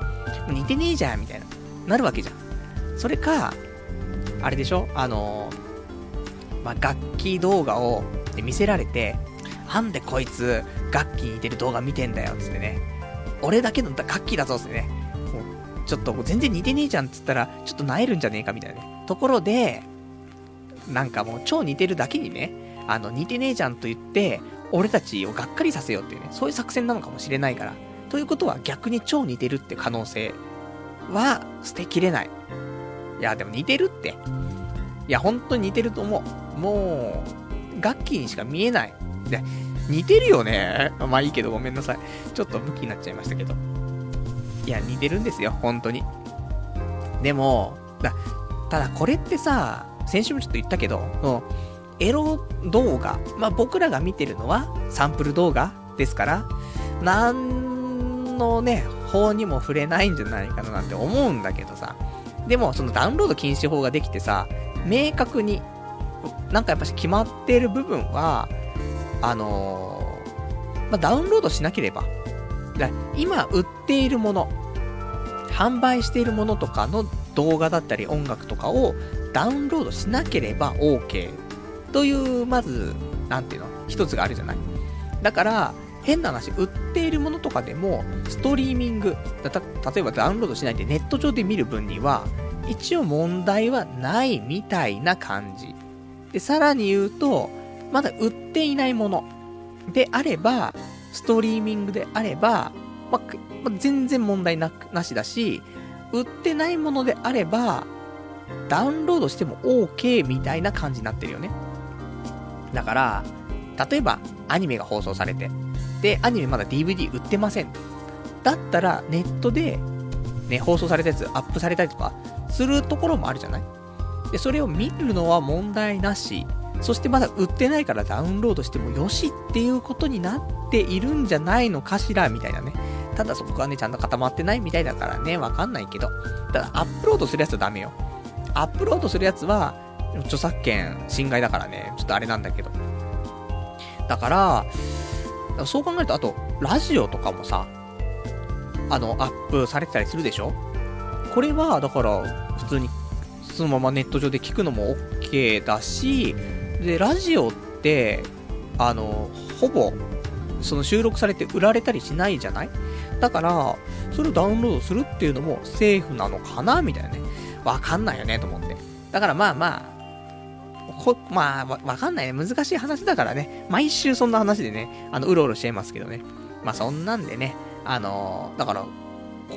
似てねえじゃん、みたいな、なるわけじゃん。それか、あれでしょ？あのー、まあ、楽器動画を見せられて、なんでこいつ、楽器似てる動画見てんだよ、つってね。俺だけの楽器だぞ、つってね。ちょっと全然似てねえじゃん、っつったら、ちょっと萎えるんじゃねえか、みたいなね。ところで、なんかもう超似てるだけにね、あの、似てねえじゃんと言って、俺たちをがっかりさせようっていうね、そういう作戦なのかもしれないから。ということは逆に超似てるって可能性は捨てきれない。いや、でも似てるって。いや、本当に似てると思う。もう、楽器にしか見えない。で、似てるよね。まあいいけどごめんなさい。ちょっとムキになっちゃいましたけど。いや、似てるんですよ、本当に。でも、だ、ただこれってさ、先週もちょっと言ったけど、エロ動画、まあ、僕らが見てるのはサンプル動画ですから、なんのね、法にも触れないんじゃないかななんて思うんだけどさ。でも、そのダウンロード禁止法ができてさ、明確に、なんかやっぱし決まってる部分は、あのー、まあ、ダウンロードしなければ、だ今売っているもの、販売しているものとかの動画だったり音楽とかをダウンロードしなければ OK という、まず、なんていうの一つがあるじゃない？だから、変な話、売っているものとかでも、ストリーミング、例えばダウンロードしないでネット上で見る分には、一応問題はないみたいな感じ。で、さらに言うと、まだ売っていないものであれば、ストリーミングであれば、まま全然問題ななしだし、売ってないものであれば、ダウンロードしても OK みたいな感じになってるよね。だから、例えばアニメが放送されて、で、アニメまだ DVD 売ってません。だったら、ネットで、ね、放送されたやつアップされたりとか、するところもあるじゃない？で、それを見るのは問題なし。そしてまだ売ってないからダウンロードしてもよしっていうことになっているんじゃないのかしら？みたいなね。ただそこがね、ちゃんと固まってない？みたいだからね、わかんないけど。ただ、アップロードするやつはダメよ。アップロードするやつは、著作権侵害だからね、ちょっとあれなんだけど。だから、そう考えると、あと、ラジオとかもさ、あの、アップされてたりするでしょ？これは、だから、普通に、そのままネット上で聞くのも OK だし、で、ラジオって、あの、ほぼ、その収録されて売られたりしないじゃない？だから、それをダウンロードするっていうのもセーフなのかな？みたいなね。わかんないよね、と思って。だからまあまああ、ほ、まあ、わ、わかんないね。難しい話だからね。毎週そんな話でね、あの、うろうろしちゃいますけどね。まあそんなんでね、あのー、だから、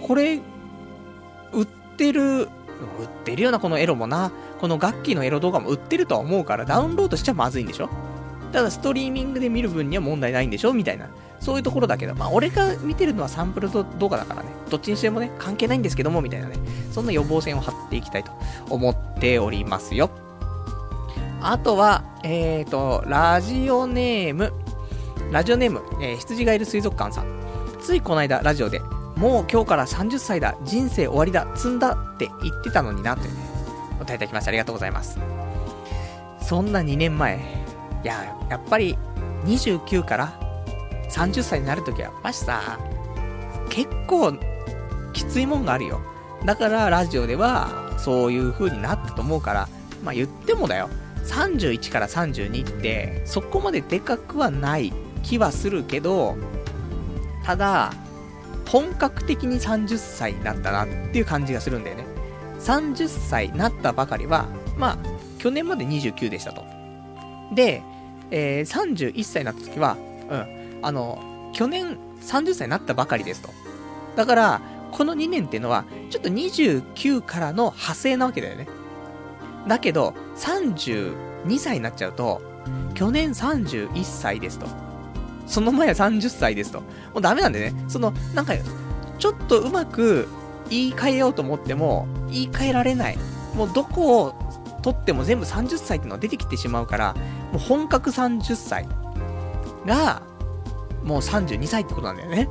これ、売ってる、売ってるようなこのエロもな、この楽器のエロ動画も売ってるとは思うから、ダウンロードしちゃまずいんでしょ？ただストリーミングで見る分には問題ないんでしょ？みたいな。そういうところだけど、まあ俺が見てるのはサンプル動画だからね、どっちにしてもね、関係ないんですけども、みたいなね、そんな予防線を張っていきたいと思っておりますよ。あとは、えーと、ラジオネーム、ラジオネーム、えー、羊がいる水族館さん。ついこの間、ラジオで、もう今日から30歳だ、人生終わりだ、積んだって言ってたのにな、というね、お答えいただきましてありがとうございます。そんな2年前、いや、やっぱり、29から30歳になるときは、やっぱしさ、結構、きついもんがあるよ。だから、ラジオでは、そういう風になったと思うから、まあ言ってもだよ。31から32って、そこまででかくはない気はするけど、ただ、本格的に30歳になったなっていう感じがするんだよね。30歳になったばかりは、まあ、去年まで29でしたと。で、えー、31歳になった時は、うん、あの、去年30歳になったばかりですと。だから、この2年っていうのは、ちょっと29からの派生なわけだよね。だけど、32歳になっちゃうと、去年31歳ですと。その前は30歳ですと。もうダメなんでね。その、なんか、ちょっとうまく言い換えようと思っても、言い換えられない。もうどこを取っても全部30歳っていうのが出てきてしまうから、もう本格30歳が、もう32歳ってことなんだよね。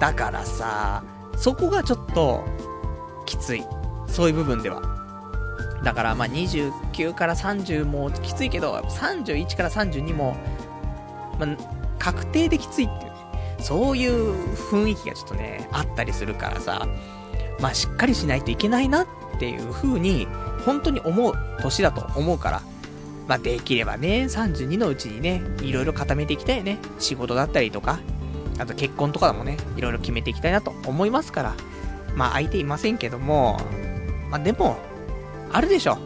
だからさ、そこがちょっと、きつい。そういう部分では。だからまあ29から30もきついけど、31から32も、まあ、確定できついっていうね、そういう雰囲気がちょっとね、あったりするからさ、まあしっかりしないといけないなっていう風に、本当に思う年だと思うから、まあできればね、32のうちにね、いろいろ固めていきたいね。仕事だったりとか、あと結婚とかもね、いろいろ決めていきたいなと思いますから、まあ相手いませんけども、まあでも、あるでしょ。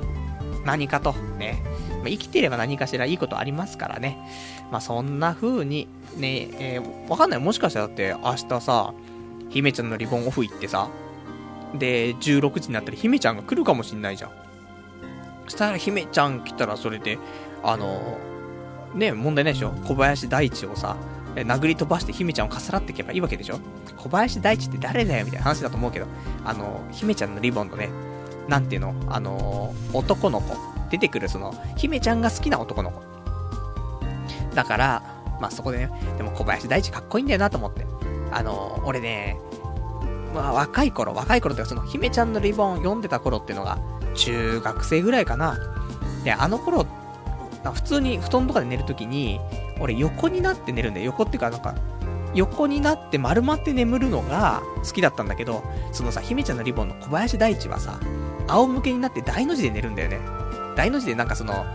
何かと。ね。まあ、生きてれば何かしらいいことありますからね。まあ、そんな風に、ね、えー、わかんない。もしかしたらだって明日さ、姫ちゃんのリボンオフ行ってさ、で、16時になったら姫ちゃんが来るかもしんないじゃん。そしたら姫ちゃん来たらそれで、あのー、ね、問題ないでしょ小林大地をさ、殴り飛ばして姫ちゃんをかすらっていけばいいわけでしょ小林大地って誰だよみたいな話だと思うけど、あのー、姫ちゃんのリボンのね、なんていうの、あのー、男の子。出てくるその、姫ちゃんが好きな男の子。だから、まあそこでね、でも小林大地かっこいいんだよなと思って。あのー、俺ね、まあ若い頃、若い頃ってその、姫ちゃんのリボン読んでた頃っていうのが、中学生ぐらいかな。で、あの頃、普通に布団とかで寝るときに、俺横になって寝るんだよ。横っていうかなんか、横になって丸まって眠るのが好きだったんだけど、そのさ、姫ちゃんのリボンの小林大地はさ、仰向けになって大の字で寝るんだよね。大の字でなんかその、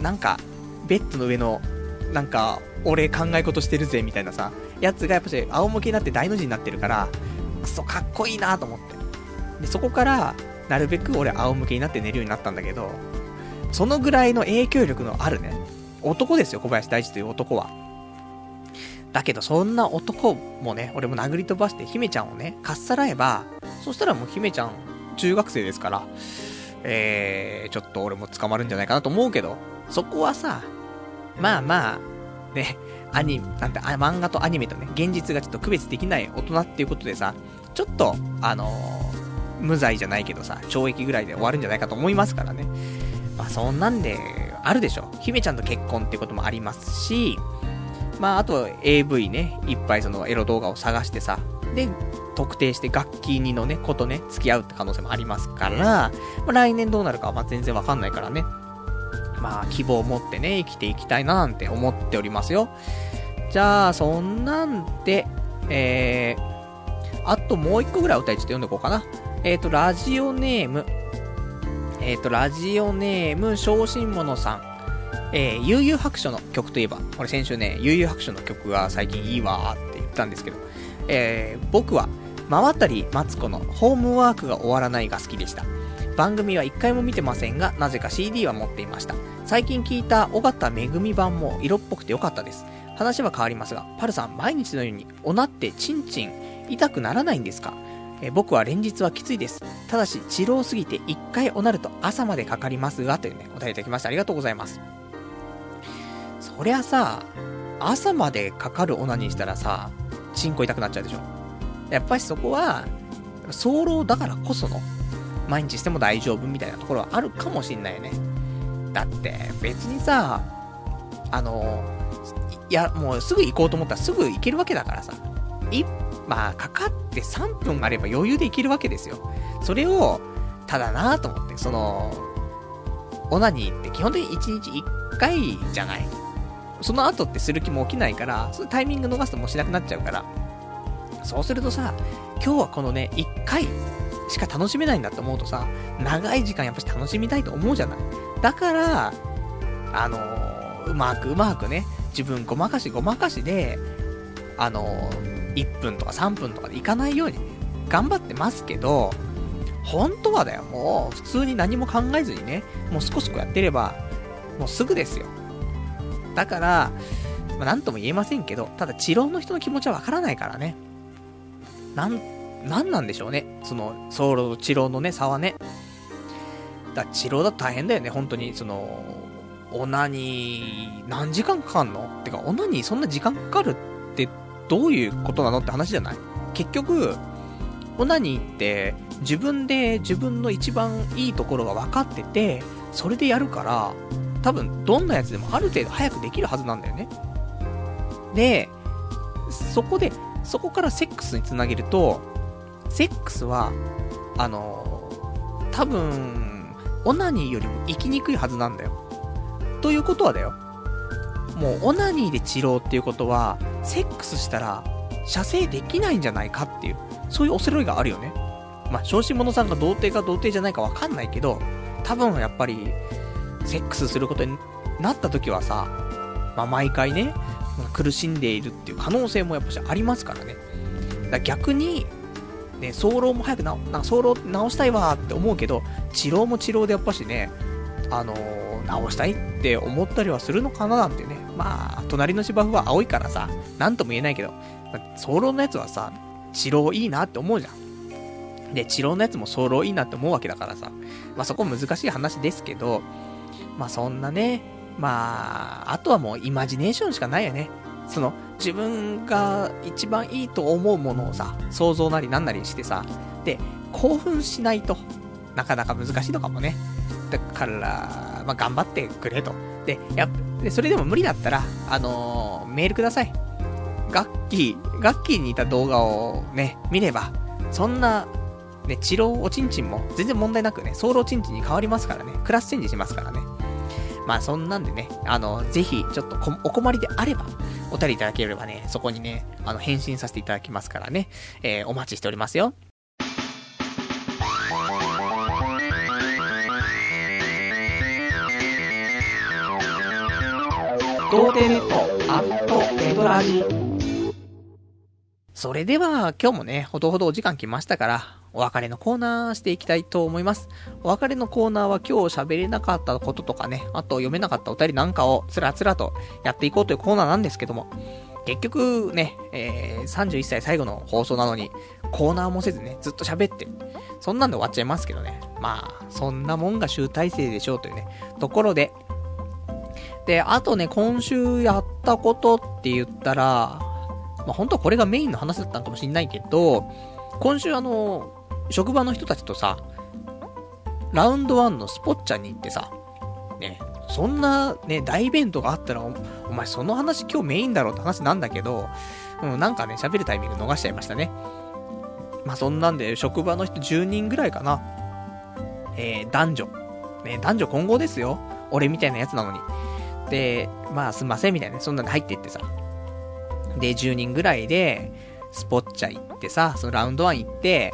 なんか、ベッドの上の、なんか、俺考え事してるぜ、みたいなさ、やつがやっぱし仰向けになって大の字になってるから、くそかっこいいなと思って。で、そこから、なるべく俺仰向けになって寝るようになったんだけど、そのぐらいの影響力のあるね、男ですよ、小林大地という男は。だけど、そんな男もね、俺も殴り飛ばして、姫ちゃんをね、かっさらえば、そしたらもう姫ちゃん、中学生ですから、えー、ちょっと俺も捕まるんじゃないかなと思うけど、そこはさ、まあまあ、ね、アニメ、なんて、漫画とアニメとね、現実がちょっと区別できない大人っていうことでさ、ちょっと、あのー、無罪じゃないけどさ、懲役ぐらいで終わるんじゃないかと思いますからね。まあそんなんで、あるでしょ。姫ちゃんと結婚っていうこともありますし、まああと AV ね、いっぱいそのエロ動画を探してさ、で、特定して楽器にのね、子とね、付き合うって可能性もありますから、まあ、来年どうなるかはまあ全然わかんないからね。まあ、希望を持ってね、生きていきたいななんて思っておりますよ。じゃあ、そんなんで、えー、あともう一個ぐらいお便りちょっと読んでいこうかな。えっ、ー、と、ラジオネーム、えっ、ー、と、ラジオネーム、小心者さん。えー、悠々白書の曲といえば、俺先週ね、悠々白書の曲が最近いいわーって言ったんですけど、えー、僕は、真渡りマツコのホームワークが終わらないが好きでした。番組は一回も見てませんが、なぜか CD は持っていました。最近聞いた尾形めぐみ版も色っぽくてよかったです。話は変わりますが、パルさん毎日のようにおなってチンチン痛くならないんですか？え僕は連日はきついです。ただし、治療すぎて一回おなると朝までかかりますが、というね、お答えいただきました。ありがとうございます。そりゃさ、朝までかかるオナにしたらさ、チンコ痛くなっちゃうでしょ。やっぱりそこは、早漏だからこその、毎日しても大丈夫みたいなところはあるかもしんないよね。だって、別にさ、あの、いや、もうすぐ行こうと思ったらすぐ行けるわけだからさ。い、まあ、かかって3分あれば余裕で行けるわけですよ。それを、ただなぁと思って、その、オナニーって基本的に1日1回じゃない。その後ってする気も起きないから、そのタイミング逃すともうしなくなっちゃうから。そうするとさ、今日はこのね、1回しか楽しめないんだって思うとさ、長い時間やっぱし楽しみたいと思うじゃない。だから、あのー、うまくうまくね、自分ごまかしごまかしで、あのー、1分とか3分とかでいかないように、頑張ってますけど、本当はだよ、もう普通に何も考えずにね、もう少しこうやってれば、もうすぐですよ。だから、まあ、なんとも言えませんけど、ただ治療の人の気持ちはわからないからね。なん、なんなんでしょうね。その、ソロと治療のね、差はね。だ治療だと大変だよね、本当に。その、オナニー、何時間かかんの？てか、オナニーそんな時間かかるってどういうことなのって話じゃない？結局、オナニーって自分で自分の一番いいところが分かってて、それでやるから、多分どんなやつでもある程度早くできるはずなんだよね。で、そこで、そこからセックスにつなげると、セックスは、あの、多分、オナニーよりも生きにくいはずなんだよ。ということはだよ。もう、オナニーで治療っていうことは、セックスしたら、射精できないんじゃないかっていう、そういう恐れがあるよね。まあ、小心者さんが童貞か童貞じゃないかわかんないけど、多分やっぱり、セックスすることになった時はさ、まあ、毎回ね、苦しんでいるっていう可能性もやっぱしありますからね。だら逆に、ね、早漏も早くな、な早漏直したいわって思うけど、治療も治療でやっぱしね、あのー、直したいって思ったりはするのかななんてね。まあ、隣の芝生は青いからさ、なんとも言えないけど、早漏のやつはさ、治療いいなって思うじゃん。で、治療のやつも早漏いいなって思うわけだからさ。まあそこ難しい話ですけど、まあそんなね、まあ、あとはもうイマジネーションしかないよね。その、自分が一番いいと思うものをさ、想像なりなんなりしてさ、で、興奮しないと、なかなか難しいのかもね。だから、まあ、頑張ってくれと。で、やで、それでも無理だったら、あのー、メールください。ガッキー、ガッキーにいた動画をね、見れば、そんな、ね、治療おちんちんも全然問題なくね、ソウルおちんちんに変わりますからね、クラスチェンジしますからね。まあそんなんでね、あの、ぜひ、ちょっとお困りであれば、お便りいただければね、そこにね、あの、返信させていただきますからね、えー、お待ちしておりますよ。それでは今日もね、ほどほどお時間来ましたから、お別れのコーナーしていきたいと思います。お別れのコーナーは今日喋れなかったこととかね、あと読めなかったお便りなんかをつらつらとやっていこうというコーナーなんですけども、結局ね、えー、31歳最後の放送なのに、コーナーもせずね、ずっと喋ってる。そんなんで終わっちゃいますけどね。まあ、そんなもんが集大成でしょうというね、ところで。で、あとね、今週やったことって言ったら、まあ本当はこれがメインの話だったのかもしんないけど、今週あの、職場の人たちとさ、ラウンド1のスポッチャに行ってさ、ね、そんなね、大イベントがあったらお、お前その話今日メインだろって話なんだけど、うん、なんかね、喋るタイミング逃しちゃいましたね。まあ、そんなんで、職場の人10人ぐらいかな。えー、男女。ね、男女混合ですよ。俺みたいなやつなのに。で、まあ、すんません、みたいな、そんなんで入っていってさ。で、10人ぐらいで、スポッチャ行ってさ、そのラウンド1行って、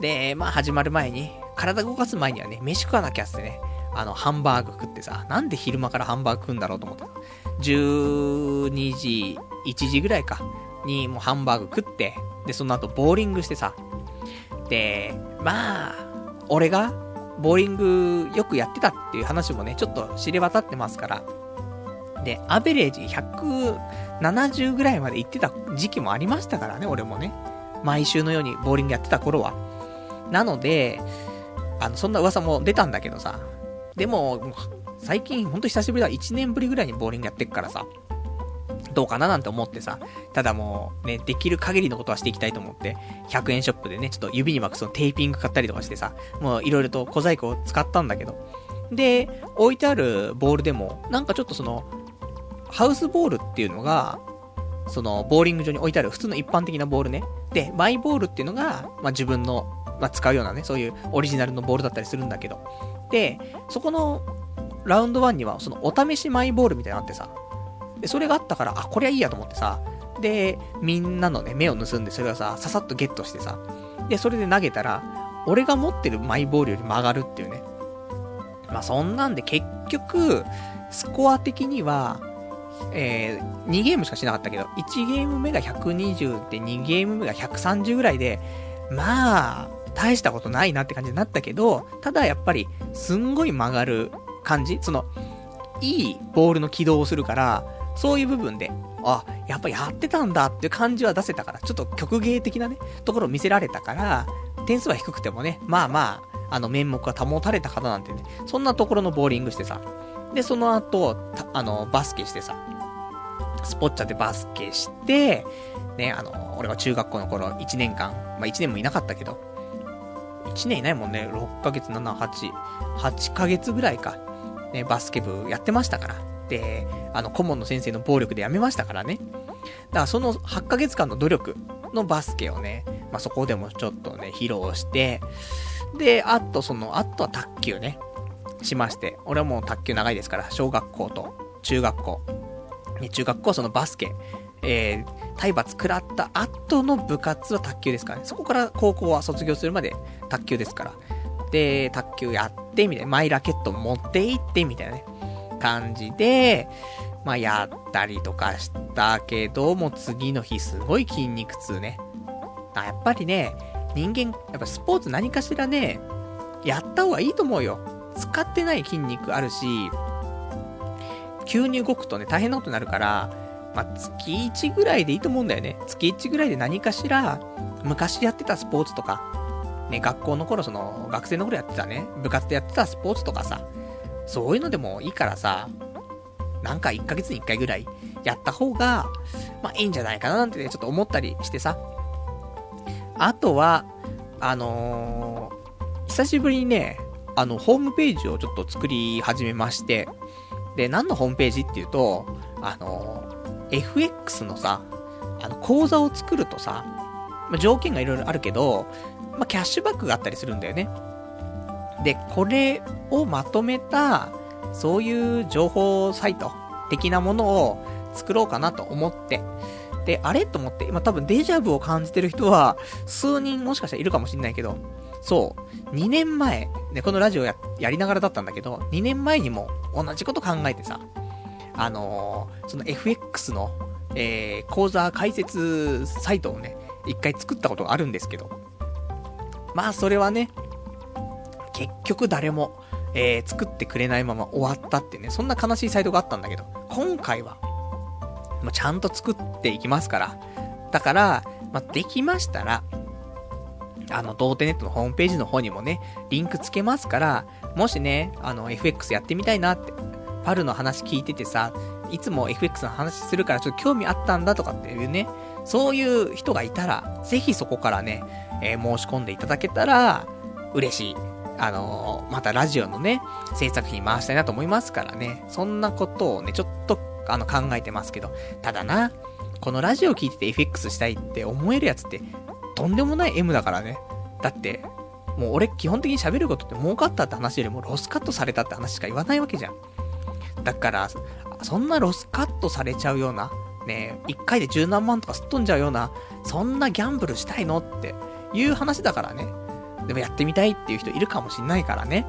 で、まあ、始まる前に、体動かす前にはね、飯食わなきゃってね、あの、ハンバーグ食ってさ、なんで昼間からハンバーグ食うんだろうと思った。12時、1時ぐらいか、にもうハンバーグ食って、で、その後ボーリングしてさ、で、まあ、俺が、ボーリングよくやってたっていう話もね、ちょっと知れ渡ってますから、で、アベレージ170ぐらいまで行ってた時期もありましたからね、俺もね。毎週のようにボーリングやってた頃は。なので、あの、そんな噂も出たんだけどさ、でも、最近ほんと久しぶりだ。1年ぶりぐらいにボーリングやってっからさ、どうかななんて思ってさ、ただもう、ね、できる限りのことはしていきたいと思って、100円ショップでね、ちょっと指に巻くそのテーピング買ったりとかしてさ、もういろいろと小細工を使ったんだけど、で、置いてあるボールでも、なんかちょっとその、ハウスボールっていうのが、その、ボーリング場に置いてある普通の一般的なボールね。で、マイボールっていうのが、まあ、自分の、まあ、使うようなね、そういうオリジナルのボールだったりするんだけど。で、そこの、ラウンド1には、その、お試しマイボールみたいなのあってさ。で、それがあったから、あ、これはいいやと思ってさ。で、みんなのね、目を盗んで、それをさ、ささっとゲットしてさ。で、それで投げたら、俺が持ってるマイボールより曲がるっていうね。まあ、そんなんで結局、スコア的には、えー、2ゲームしかしなかったけど、1ゲーム目が120で、2ゲーム目が130ぐらいで、まあ、大したことないなって感じになったけど、ただやっぱり、すんごい曲がる感じ。その、いいボールの軌道をするから、そういう部分で、あ、やっぱやってたんだっていう感じは出せたから、ちょっと曲芸的なね、ところを見せられたから、点数は低くてもね、まあまあ、あの、面目が保たれた方なんてね、そんなところのボーリングしてさ、で、その後、あの、バスケしてさ、スポッチャでバスケして、ね、あの、俺は中学校の頃1年間、まあ1年もいなかったけど、1年いないもんね、6ヶ月、7、8、8ヶ月ぐらいか、ね、バスケ部やってましたから。で、あの、顧問の先生の暴力でやめましたからね。だからその8ヶ月間の努力のバスケをね、まあそこでもちょっとね、披露して、で、あとその、あとは卓球ね、しまして、俺はもう卓球長いですから、小学校と中学校、ね、中学校はそのバスケ、えー、体罰食らった後の部活は卓球ですからね。そこから高校は卒業するまで卓球ですから。で、卓球やって、みたいな、マイラケット持って行って、みたいなね、感じで、まあ、やったりとかしたけど、もう次の日すごい筋肉痛ね。あ、やっぱりね、人間、やっぱスポーツ何かしらね、やった方がいいと思うよ。使ってない筋肉あるし、急に動くとね、大変なことになるから、まあ、月1ぐらいでいいと思うんだよね。月1ぐらいで何かしら、昔やってたスポーツとか、ね、学校の頃、その、学生の頃やってたね、部活でやってたスポーツとかさ、そういうのでもいいからさ、なんか1ヶ月に1回ぐらいやった方が、まあいいんじゃないかななんてね、ちょっと思ったりしてさ。あとは、あのー、久しぶりにね、あの、ホームページをちょっと作り始めまして、で、何のホームページっていうと、あの、FX のさ、あの、講座を作るとさ、まあ、条件がいろいろあるけど、まあ、キャッシュバックがあったりするんだよね。で、これをまとめた、そういう情報サイト的なものを作ろうかなと思って。で、あれと思って、今多分デジャブを感じてる人は、数人もしかしたらいるかもしんないけど、そう、2年前、ね、このラジオや、やりながらだったんだけど、2年前にも同じこと考えてさ、あのー、その FX の、えー、講座解説サイトをね、一回作ったことがあるんですけど、まあそれはね、結局誰も、えー、作ってくれないまま終わったってね、そんな悲しいサイトがあったんだけど、今回は、もうちゃんと作っていきますから。だから、まあ、できましたら、あの、ドーテネットのホームページの方にもね、リンクつけますから、もしね、あの、FX やってみたいなって、パルの話聞いててさ、いつも FX の話するからちょっと興味あったんだとかっていうね、そういう人がいたら、ぜひそこからね、えー、申し込んでいただけたら、嬉しい。あのー、またラジオのね、制作費回したいなと思いますからね、そんなことをね、ちょっと、あの、考えてますけど、ただな、このラジオ聞いてて FX したいって思えるやつって、とんでもない M だからね。だって、もう俺基本的に喋ることって儲かったって話よりもロスカットされたって話しか言わないわけじゃん。だから、そんなロスカットされちゃうような、ね、一回で十何万とかすっ飛んじゃうような、そんなギャンブルしたいのっていう話だからね。でもやってみたいっていう人いるかもしんないからね。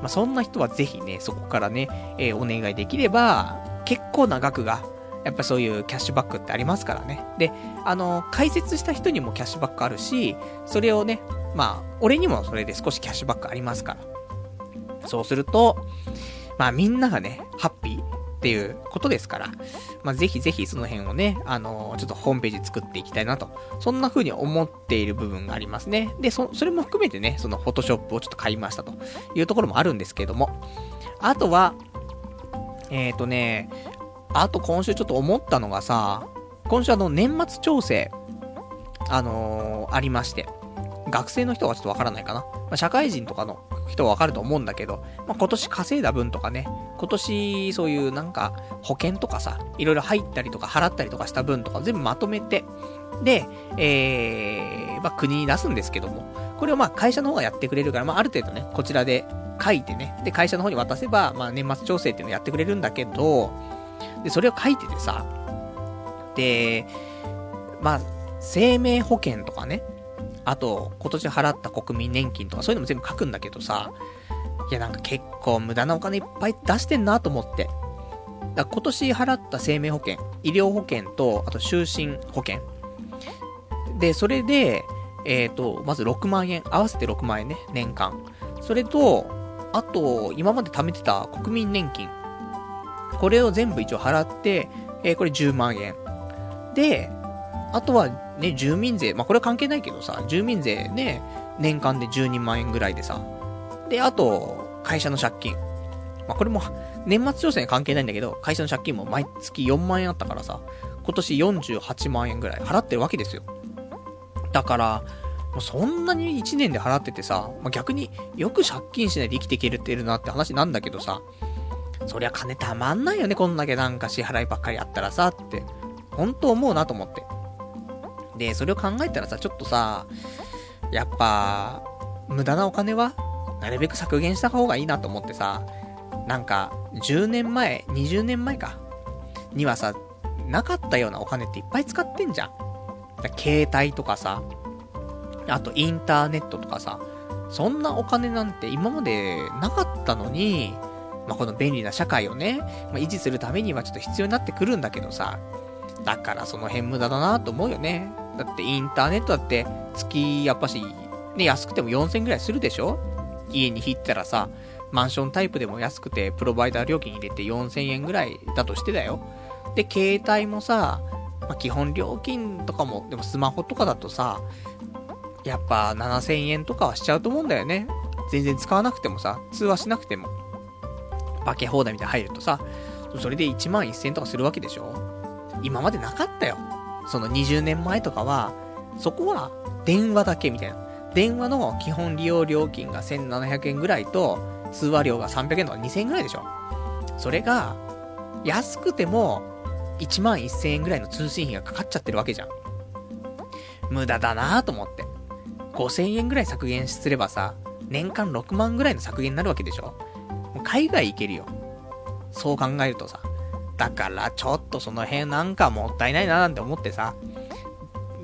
まあ、そんな人はぜひね、そこからね、えー、お願いできれば、結構な額が、やっぱそういうキャッシュバックってありますからね。で、あの、解説した人にもキャッシュバックあるし、それをね、まあ、俺にもそれで少しキャッシュバックありますから。そうすると、まあみんながね、ハッピーっていうことですから、まあぜひぜひその辺をね、あのー、ちょっとホームページ作っていきたいなと、そんな風に思っている部分がありますね。で、そ、それも含めてね、そのフォトショップをちょっと買いましたというところもあるんですけども、あとは、えっ、ー、とね、あと今週ちょっと思ったのがさ、今週あの年末調整、あのー、ありまして、学生の人はちょっとわからないかな。まあ、社会人とかの人はわかると思うんだけど、まあ、今年稼いだ分とかね、今年そういうなんか保険とかさ、いろいろ入ったりとか払ったりとかした分とか全部まとめて、で、えー、まあ、国に出すんですけども、これをまあ会社の方がやってくれるから、まあ、ある程度ね、こちらで書いてね、で、会社の方に渡せば、まあ、年末調整っていうのをやってくれるんだけど、で、それを書いててさ、で、まあ、生命保険とかね、あと、今年払った国民年金とかそういうのも全部書くんだけどさ、いやなんか結構無駄なお金いっぱい出してんなと思って。だ今年払った生命保険、医療保険と、あと就寝保険。で、それで、えっ、ー、と、まず6万円、合わせて6万円ね、年間。それと、あと、今まで貯めてた国民年金。これを全部一応払って、えー、これ10万円。で、あとはね、住民税、まあ、これは関係ないけどさ、住民税ね、年間で12万円ぐらいでさ。で、あと、会社の借金。まあ、これも、年末調整に関係ないんだけど、会社の借金も毎月4万円あったからさ、今年48万円ぐらい払ってるわけですよ。だから、もうそんなに1年で払っててさ、まあ、逆によく借金しないで生きていけるってるなって話なんだけどさ、そりゃ金たまんないよね、こんだけなんか支払いばっかりあったらさ、って、本当思うなと思って。で、それを考えたらさ、ちょっとさ、やっぱ、無駄なお金は、なるべく削減した方がいいなと思ってさ、なんか、10年前、20年前か、にはさ、なかったようなお金っていっぱい使ってんじゃん。携帯とかさ、あとインターネットとかさ、そんなお金なんて今までなかったのに、まあ、この便利な社会をね、まあ、維持するためにはちょっと必要になってくるんだけどさ、だからその辺無駄だなと思うよね。だってインターネットだって月やっぱし、ね、安くても4000ぐらいするでしょ？家に引ったらさ、マンションタイプでも安くて、プロバイダー料金入れて4000円ぐらいだとしてだよ。で、携帯もさ、まあ、基本料金とかも、でもスマホとかだとさ、やっぱ7000円とかはしちゃうと思うんだよね。全然使わなくてもさ、通話しなくても。化け放題みたいに入るとさ、それで1万1000円とかするわけでしょ？今までなかったよ。その20年前とかは、そこは電話だけみたいな。電話の基本利用料金が1700円ぐらいと、通話料が300円とか2000円ぐらいでしょ。それが、安くても、1万1000円ぐらいの通信費がかかっちゃってるわけじゃん。無駄だなぁと思って。5000円ぐらい削減すればさ、年間6万ぐらいの削減になるわけでしょ。海外行けるよ。そう考えるとさ。だから、ちょっとその辺なんかもったいないななんて思ってさ。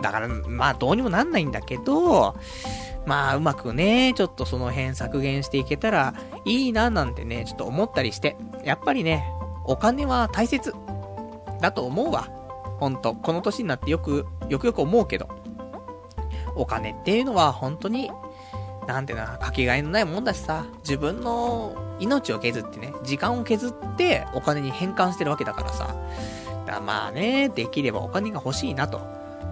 だから、まあどうにもなんないんだけど、まあうまくね、ちょっとその辺削減していけたらいいななんてね、ちょっと思ったりして。やっぱりね、お金は大切。だと思うわ。ほんと、この年になってよく、よくよく思うけど。お金っていうのは本当に、なんてな、かけがえのないもんだしさ、自分の命を削ってね、時間を削ってお金に変換してるわけだからさ。だまあね、できればお金が欲しいなと。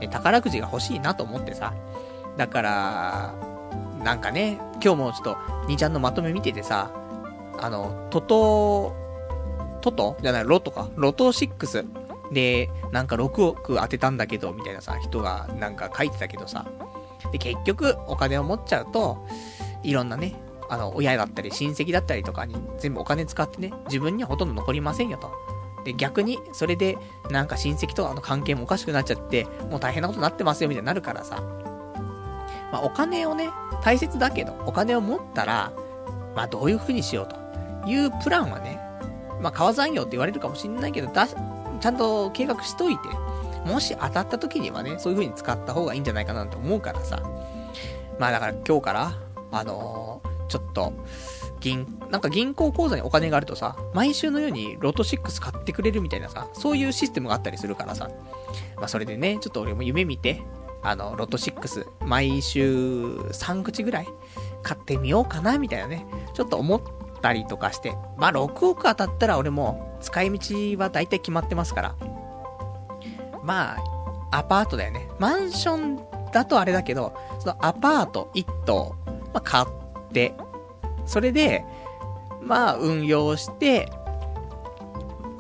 ね、宝くじが欲しいなと思ってさ。だから、なんかね、今日もちょっと、兄ちゃんのまとめ見ててさ、あの、トト、トト？じゃない、ロトか。ロト6で、なんか6億当てたんだけど、みたいなさ、人がなんか書いてたけどさ。で、結局、お金を持っちゃうと、いろんなね、あの、親だったり親戚だったりとかに全部お金使ってね、自分にはほとんど残りませんよと。で、逆に、それで、なんか親戚とかの関係もおかしくなっちゃって、もう大変なことになってますよ、みたいになるからさ。まあ、お金をね、大切だけど、お金を持ったら、まあ、どういう風にしようというプランはね、まあ、川残業って言われるかもしんないけど、だ、ちゃんと計画しといて、もし当たった時にはね、そういう風に使った方がいいんじゃないかなと思うからさ。まあだから今日から、あのー、ちょっと、銀、なんか銀行口座にお金があるとさ、毎週のようにロト6買ってくれるみたいなさ、そういうシステムがあったりするからさ。まあそれでね、ちょっと俺も夢見て、あの、ロト6、毎週3口ぐらい買ってみようかな、みたいなね、ちょっと思ったりとかして。まあ6億当たったら俺も使い道は大体決まってますから。まあ、アパートだよね。マンションだとあれだけど、そのアパート1棟、まあ、買って、それで、まあ、運用して、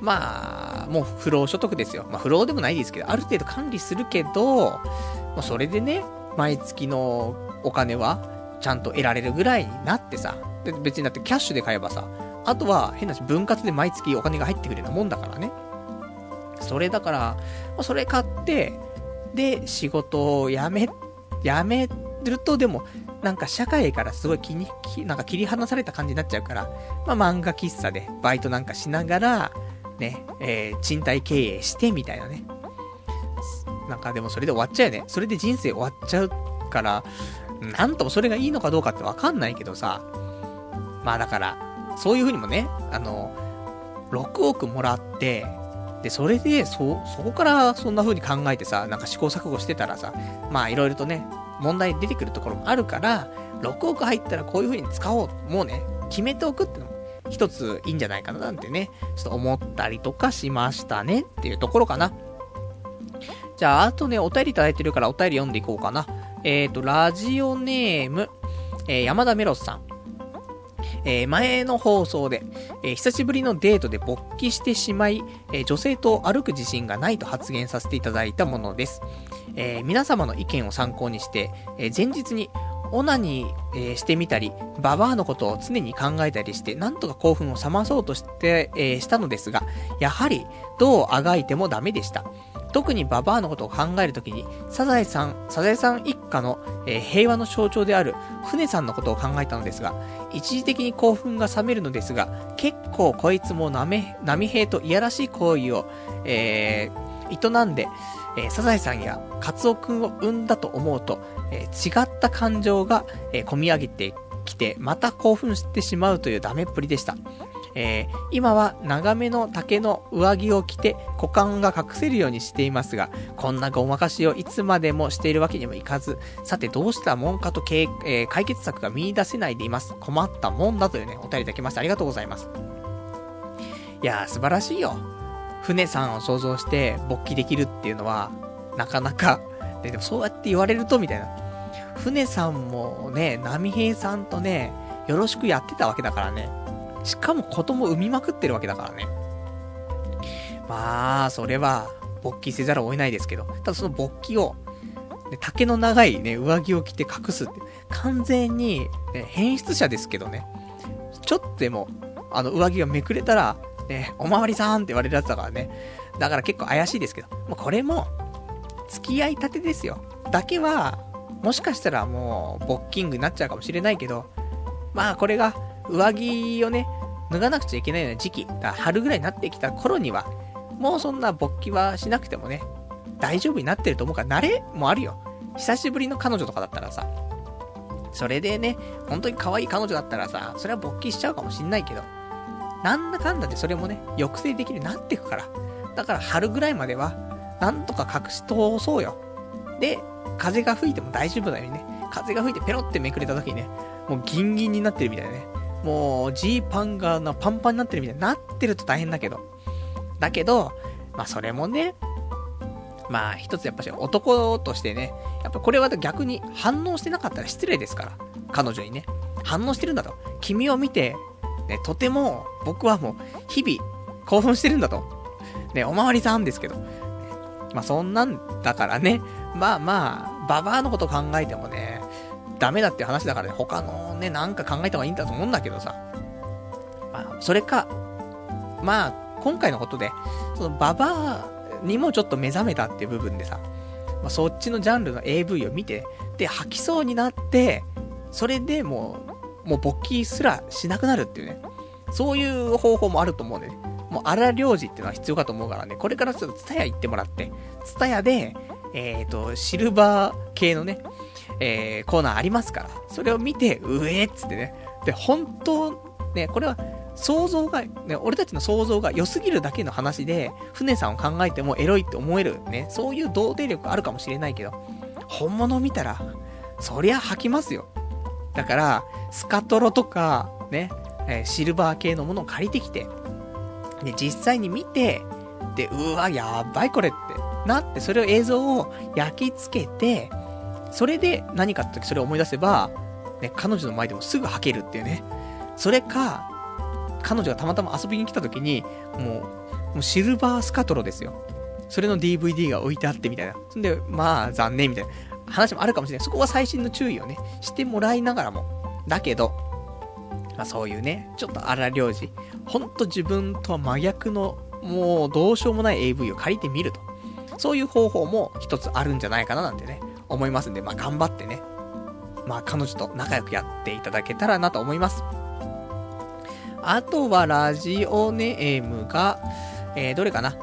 まあ、もう不労所得ですよ。まあ、不労でもないですけど、ある程度管理するけど、まあ、それでね、毎月のお金は、ちゃんと得られるぐらいになってさ、で別にだってキャッシュで買えばさ、あとは変なし分割で毎月お金が入ってくるようなもんだからね。それだから、ま、それ買って、で、仕事を辞め、辞めると、でも、なんか社会からすごい気に、なんか切り離された感じになっちゃうから、まあ漫画喫茶でバイトなんかしながら、ね、えー、賃貸経営してみたいなね。なんかでもそれで終わっちゃうよね。それで人生終わっちゃうから、なんともそれがいいのかどうかってわかんないけどさ。まあだから、そういう風にもね、あの、6億もらって、で、それで、そ、そこからそんな風に考えてさ、なんか試行錯誤してたらさ、まあいろいろとね、問題出てくるところもあるから、6億入ったらこういう風に使おう。もうね、決めておくってのも一ついいんじゃないかななんてね、ちょっと思ったりとかしましたねっていうところかな。じゃあ、あとね、お便りいただいてるからお便り読んでいこうかな。えっ、ー、と、ラジオネーム、えー、山田メロスさん。えー、前の放送で、えー、久しぶりのデートで勃起してしまい、えー、女性と歩く自信がないと発言させていただいたものです。え皆様の意見を参考にして、え前日にオナニー、してみたり、ババアのことを常に考えたりして、なんとか興奮を冷まそうとして、えしたのですが、やはり、どうあがいてもダメでした。特にババアのことを考えるときに、サザエさん、サザエさん一家の、えー、平和の象徴である船さんのことを考えたのですが、一時的に興奮が冷めるのですが、結構こいつも波、波平といやらしい行為を、えー、営んで、えー、サザエさんやカツオくんを産んだと思うと、えー、違った感情が、えー、込み上げてきて、また興奮してしまうというダメっぷりでした。えー、今は長めの竹の上着を着て股間が隠せるようにしていますが、こんなごまかしをいつまでもしているわけにもいかず、さてどうしたもんかと、えー、解決策が見出せないでいます。困ったもんだというね、お便りいただきましてありがとうございます。いやー、素晴らしいよ。船さんを想像して勃起できるっていうのは、なかなか、でもそうやって言われると、みたいな。船さんもね、波平さんとね、よろしくやってたわけだからね。しかも子供産みまくってるわけだからね。まあ、それは、勃起せざるを得ないですけど、ただその勃起を、ね、竹の長いね、上着を着て隠すって、完全に、ね、変質者ですけどね。ちょっとでも、あの、上着がめくれたら、ね、おまわりさんって言われるやつだからね。だから結構怪しいですけど、もうこれも、付き合いたてですよ。だけは、もしかしたらもう、ボッキングになっちゃうかもしれないけど、まあこれが、上着をね、脱がなくちゃいけないような時期、だ春ぐらいになってきた頃には、もうそんな勃起はしなくてもね、大丈夫になってると思うから、慣れもあるよ。久しぶりの彼女とかだったらさ、それでね、本当に可愛い彼女だったらさ、それは勃起しちゃうかもしんないけど、なんだかんだでそれもね、抑制できるようになっていくから。だから春ぐらいまでは、なんとか隠し通そうよ。で、風が吹いても大丈夫だよね。風が吹いてペロってめくれた時にね、もうギンギンになってるみたいなね。もう、ジーパンがなパンパンになってるみたいになってると大変だけど。だけど、まあそれもね、まあ一つやっぱし男としてね、やっぱこれは逆に反応してなかったら失礼ですから。彼女にね。反応してるんだと。君を見て、ね、とても僕はもう日々興奮してるんだと。ね、おまわりさんですけど。まあそんなんだからね。まあまあ、ババアのこと考えてもね、ダメだって話だからね、他のね、なんか考えた方がいいんだと思うんだけどさ。まあ、それか、まあ、今回のことで、そのババアにもちょっと目覚めたっていう部分でさ、まあ、そっちのジャンルの AV を見て、で、吐きそうになって、それでもう、もう勃起すらしなくなるっていうね。そういう方法もあると思うんでね。もう荒領事っていうのは必要かと思うからね、これからちょっとツタヤ行ってもらって、ツタヤで、えっ、ー、と、シルバー系のね、えー、コーナーありますから、それを見て、うえっつってね。で、本当、ね、これは、想像が、ね、俺たちの想像が良すぎるだけの話で、船さんを考えてもエロいって思える、ね、そういう童貞力あるかもしれないけど、本物見たら、そりゃ吐きますよ。だから、スカトロとか、ね、え、シルバー系のものを借りてきて、で、実際に見て、で、うわ、やばいこれってなって、それを映像を焼き付けて、それで何かって時それを思い出せば、ね、彼女の前でもすぐ吐けるっていうね。それか、彼女がたまたま遊びに来た時に、もう、もうシルバースカトロですよ。それの DVD が置いてあってみたいな。そんで、まあ、残念みたいな話もあるかもしれない。そこは最新の注意をね、してもらいながらも。だけど、まあそういうね、ちょっと荒領事。ほんと自分とは真逆の、もうどうしようもない AV を借りてみると。そういう方法も一つあるんじゃないかななんてね、思いますんで、まあ頑張ってね、まあ彼女と仲良くやっていただけたらなと思います。あとはラジオネームが、えー、どれかな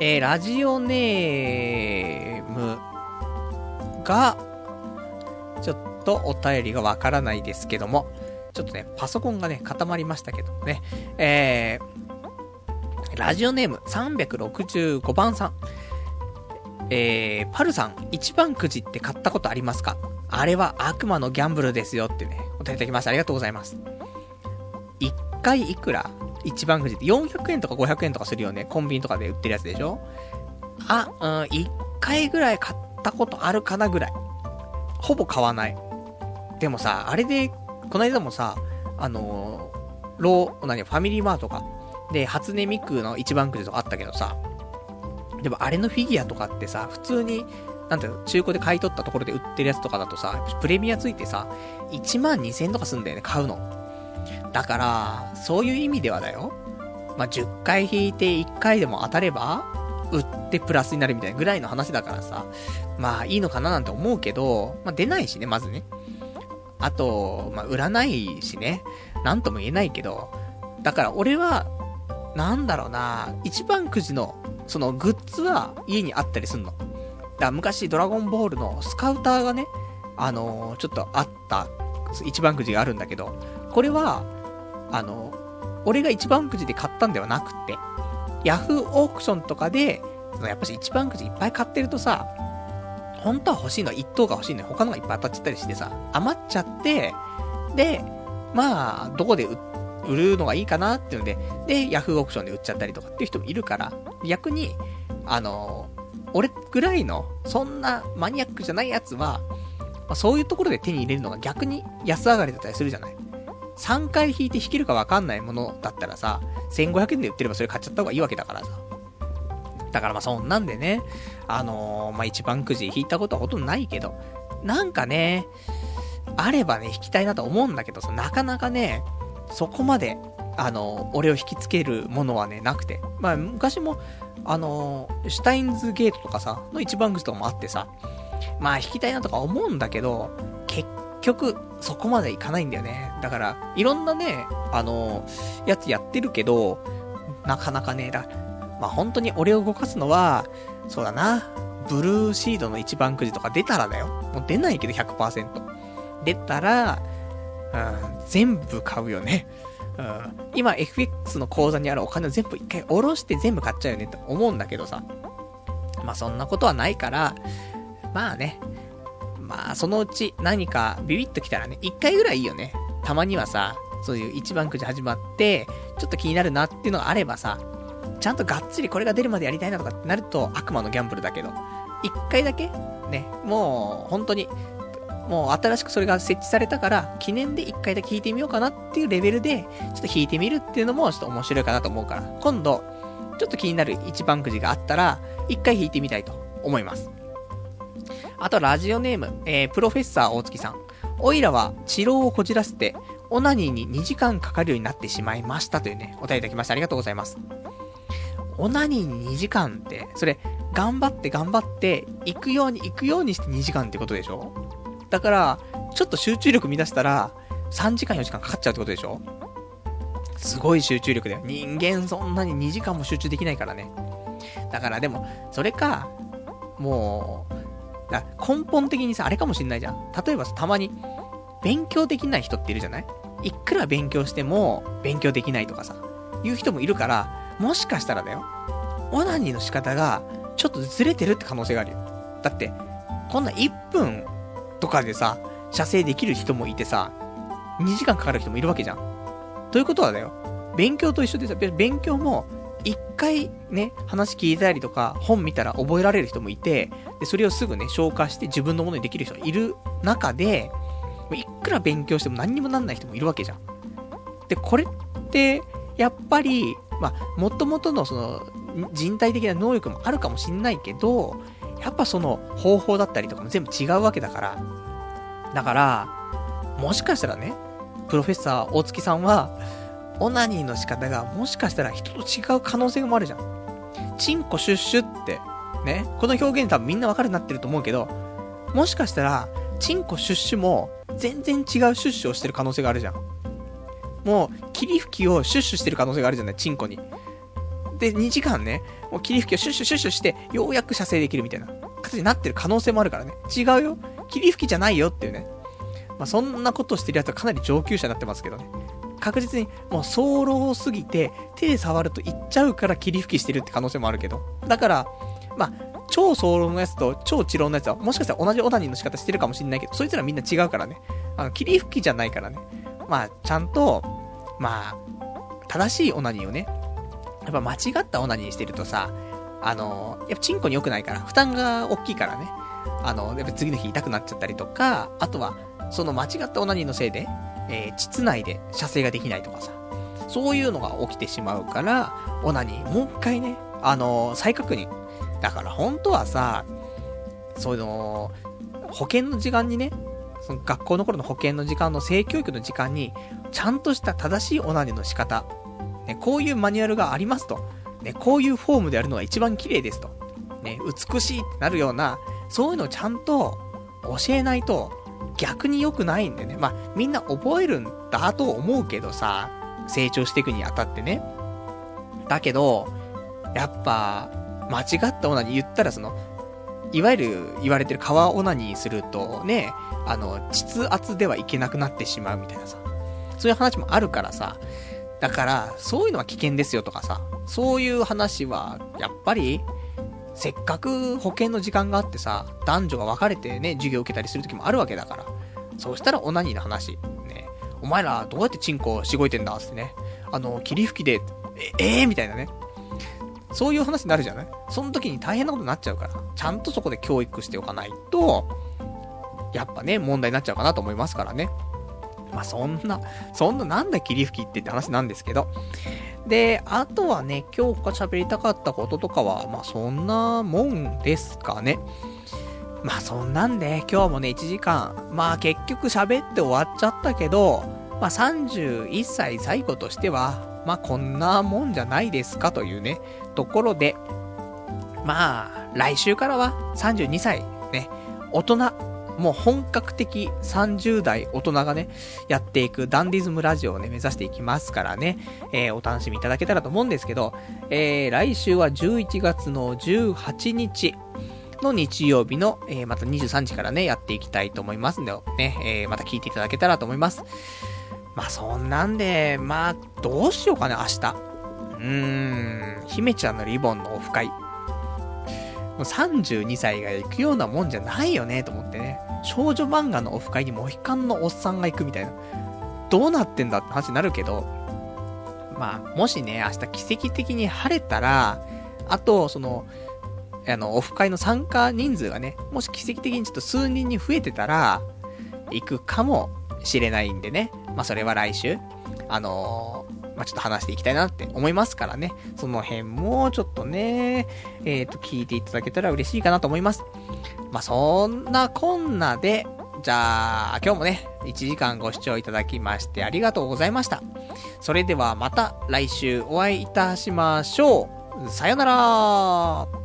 えー、ラジオネームが、ちょっとお便りがわからないですけども、ちょっとね、パソコンがね、固まりましたけどもね、えー、ラジオネーム365番さん。えー、パルさん、一番くじって買ったことありますか？あれは悪魔のギャンブルですよってね、お便りいただきました。ありがとうございます。一回いくら？一番くじって400円とか500円とかするよね。コンビニとかで売ってるやつでしょ？あ、うん、一回ぐらい買ったことあるかなぐらい。ほぼ買わない。でもさ、あれで、この間もさ、あのー、ロー、何、ファミリーマートか。で、初音ミクの一番くじとかあったけどさ、でもあれのフィギュアとかってさ、普通に、なんていうの、中古で買い取ったところで売ってるやつとかだとさ、プレミアついてさ、1万2000円とかすんだよね、買うの。だから、そういう意味ではだよ。まあ、10回引いて1回でも当たれば、売ってプラスになるみたいなぐらいの話だからさ、まあいいのかななんて思うけど、まあ出ないしね、まずね。あと、まあ売らないしね、なんとも言えないけど、だから俺は、なんだろうな、一番くじのそのグッズは家にあったりすんの。だ昔ドラゴンボールのスカウターがね、あのー、ちょっとあった一番くじがあるんだけど、これは、あのー、俺が一番くじで買ったんではなくて、ヤフーオークションとかで、そのやっぱし一番くじいっぱい買ってるとさ、本当は欲しいのは一等が欲しいのに他のがいっぱい当たっちゃったりしてさ、余っちゃって、で、まあ、どこで売るのがいいかなっていうので、で、ヤフーオークションで売っちゃったりとかっていう人もいるから、逆に、あの俺ぐらいの、そんなマニアックじゃないやつは、まあ、そういうところで手に入れるのが逆に安上がりだったりするじゃない。3回引いて引けるかわかんないものだったらさ、1500円で売ってればそれ買っちゃった方がいいわけだからさ。だからまあそんなんでね、あのー、まあ一番くじ引いたことはほとんどないけど、なんかね、あればね、引きたいなと思うんだけどさ、なかなかね、そこまで、あの、俺を引きつけるものはね、なくて。まあ、昔も、あの、シュタインズゲートとかさ、の一番口とかもあってさ、まあ、引きたいなとか思うんだけど、結局、そこまでいかないんだよね。だから、いろんなね、あの、やつやってるけど、なかなかね、だから、まあ本当に俺を動かすのは、そうだな、ブルーシードの一番くじとか出たらだよ。もう出ないけど100%。出たら、うん、全部買うよね。うん。今 FX の口座にあるお金を全部一回下ろして全部買っちゃうよねって思うんだけどさ。まあそんなことはないから、まあね。まあそのうち何かビビッときたらね、一回ぐらいいいよね。たまにはさ、そういう一番くじ始まって、ちょっと気になるなっていうのがあればさ、ちゃんとがっつりこれが出るまでやりたいなとかってなると悪魔のギャンブルだけど、一回だけ？ね、もう本当に、もう新しくそれが設置されたから、記念で一回だけ弾いてみようかなっていうレベルで、ちょっと弾いてみるっていうのもちょっと面白いかなと思うから、今度、ちょっと気になる一番くじがあったら、一回弾いてみたいと思います。あと、ラジオネーム、えー、プロフェッサー大月さん。おいらは、治療をこじらせて、オナニーに2時間かかるようになってしまいましたというね、お便りいただきました。ありがとうございます。オナニーに2時間って、それ、頑張って頑張って、行くように行くようにして2時間ってことでしょ？だから、ちょっと集中力乱したら、3時間4時間かかっちゃうってことでしょ？すごい集中力だよ。人間そんなに2時間も集中できないからね。だからでも、それか、もう、だ根本的にさ、あれかもしんないじゃん。例えばさ、たまに、勉強できない人っているじゃない？いくら勉強しても、勉強できないとかさ、いう人もいるから、もしかしたらだよ、オナニーの仕方が、ちょっとずれてるって可能性があるよ。だって、こんな1分とかでさ、射精できる人もいてさ、2時間かかる人もいるわけじゃん。ということはだよ、勉強と一緒でさ、勉強も、一回ね、話聞いたりとか、本見たら覚えられる人もいて、で、それをすぐね、消化して自分のものにできる人がいる中で、いくら勉強しても何にもなんない人もいるわけじゃん。で、これって、やっぱり、まあ、もともとのその、人体的な能力もあるかもしんないけど、やっぱその方法だったりとかも全部違うわけだから。だから、もしかしたらね、プロフェッサー大月さんは、オナニーの仕方がもしかしたら人と違う可能性もあるじゃん。チンコシュッシュって、ね、この表現多分みんなわかるようになってると思うけど、もしかしたら、チンコシュッシュも全然違うシュッシュをしてる可能性があるじゃん。もう、霧吹きをシュッシュしてる可能性があるじゃない、チンコに。で、2時間ね、もう霧吹きをシュッシュシュッシュして、ようやく射精できるみたいな形になってる可能性もあるからね。違うよ。霧吹きじゃないよっていうね。まあ、そんなことしてるやつはかなり上級者になってますけどね。確実にもう早漏すぎて、手で触るといっちゃうから霧吹きしてるって可能性もあるけど。だから、まあ、超早漏のやつと超治療のやつは、もしかしたら同じオナニーの仕方してるかもしんないけど、そいつらみんな違うからね。あの、霧吹きじゃないからね。まあ、ちゃんと、まあ、正しいオナニーをね、やっぱ間違ったオナニーしてるとさ、あの、やっぱチンコに良くないから、負担が大きいからね。あの、やっぱ次の日痛くなっちゃったりとか、あとは、その間違ったオナニーのせいで、えー、膣内で射精ができないとかさ、そういうのが起きてしまうから、オナニー、もう一回ね、あの、再確認。だから本当はさ、その、保険の時間にね、その学校の頃の保険の時間の性教育の時間に、ちゃんとした正しいオナニの仕方、ね、こういうマニュアルがありますと。ね、こういうフォームでやるのが一番綺麗ですと。ね、美しいってなるような、そういうのをちゃんと教えないと逆に良くないんでね。まあ、みんな覚えるんだと思うけどさ、成長していくにあたってね。だけど、やっぱ、間違ったオナニー言ったらその、いわゆる言われてる川オナニーするとね、あの、膣圧ではいけなくなってしまうみたいなさ。そういう話もあるからさ。だから、そういうのは危険ですよとかさ。そういう話は、やっぱり、せっかく保険の時間があってさ、男女が分かれてね、授業を受けたりする時もあるわけだから。そうしたらオナニーの話。ね。お前らどうやってチンコしごいてんだってね。あの、霧吹きで、え、えー、みたいなね。そういう話になるじゃない？その時に大変なことになっちゃうから。ちゃんとそこで教育しておかないと、やっぱね、問題になっちゃうかなと思いますからね。まあ、そんな、そんななんだ霧吹きってって話なんですけど。で、あとはね、今日喋りたかったこととかは、まあ、そんなもんですかね。まあ、そんなんで、今日もね、1時間、まあ、結局喋って終わっちゃったけど、まあ、31歳最後としては、まあ、こんなもんじゃないですかというね、ところで、まあ、来週からは32歳、ね、大人もう本格的30代大人がね、やっていくダンディズムラジオをね、目指していきますからね、えー、お楽しみいただけたらと思うんですけど、えー、来週は11月の18日、の日曜日の、えー、また23時からね、やっていきたいと思いますんで、ね、えー、また聞いていただけたらと思います。まあそんなんで、まあ、どうしようかね、明日。うーん、姫ちゃんのリボンのオフ会。もう32歳が行くようなもんじゃないよね、と思ってね。少女漫画のオフ会にモヒカンのおっさんが行くみたいな。どうなってんだって話になるけど、まあ、もしね、明日奇跡的に晴れたら、あと、その、あの、オフ会の参加人数がね、もし奇跡的にちょっと数人に増えてたら、行くかもしれないんでね。まあ、それは来週、あのー、まあ、ちょっと話していきたいなって思いますからね。その辺も、ちょっとね、えっ、ー、と、聞いていただけたら嬉しいかなと思います。まあ、そんなこんなで、じゃあ、今日もね、1時間ご視聴いただきましてありがとうございました。それではまた来週お会いいたしましょう。さよなら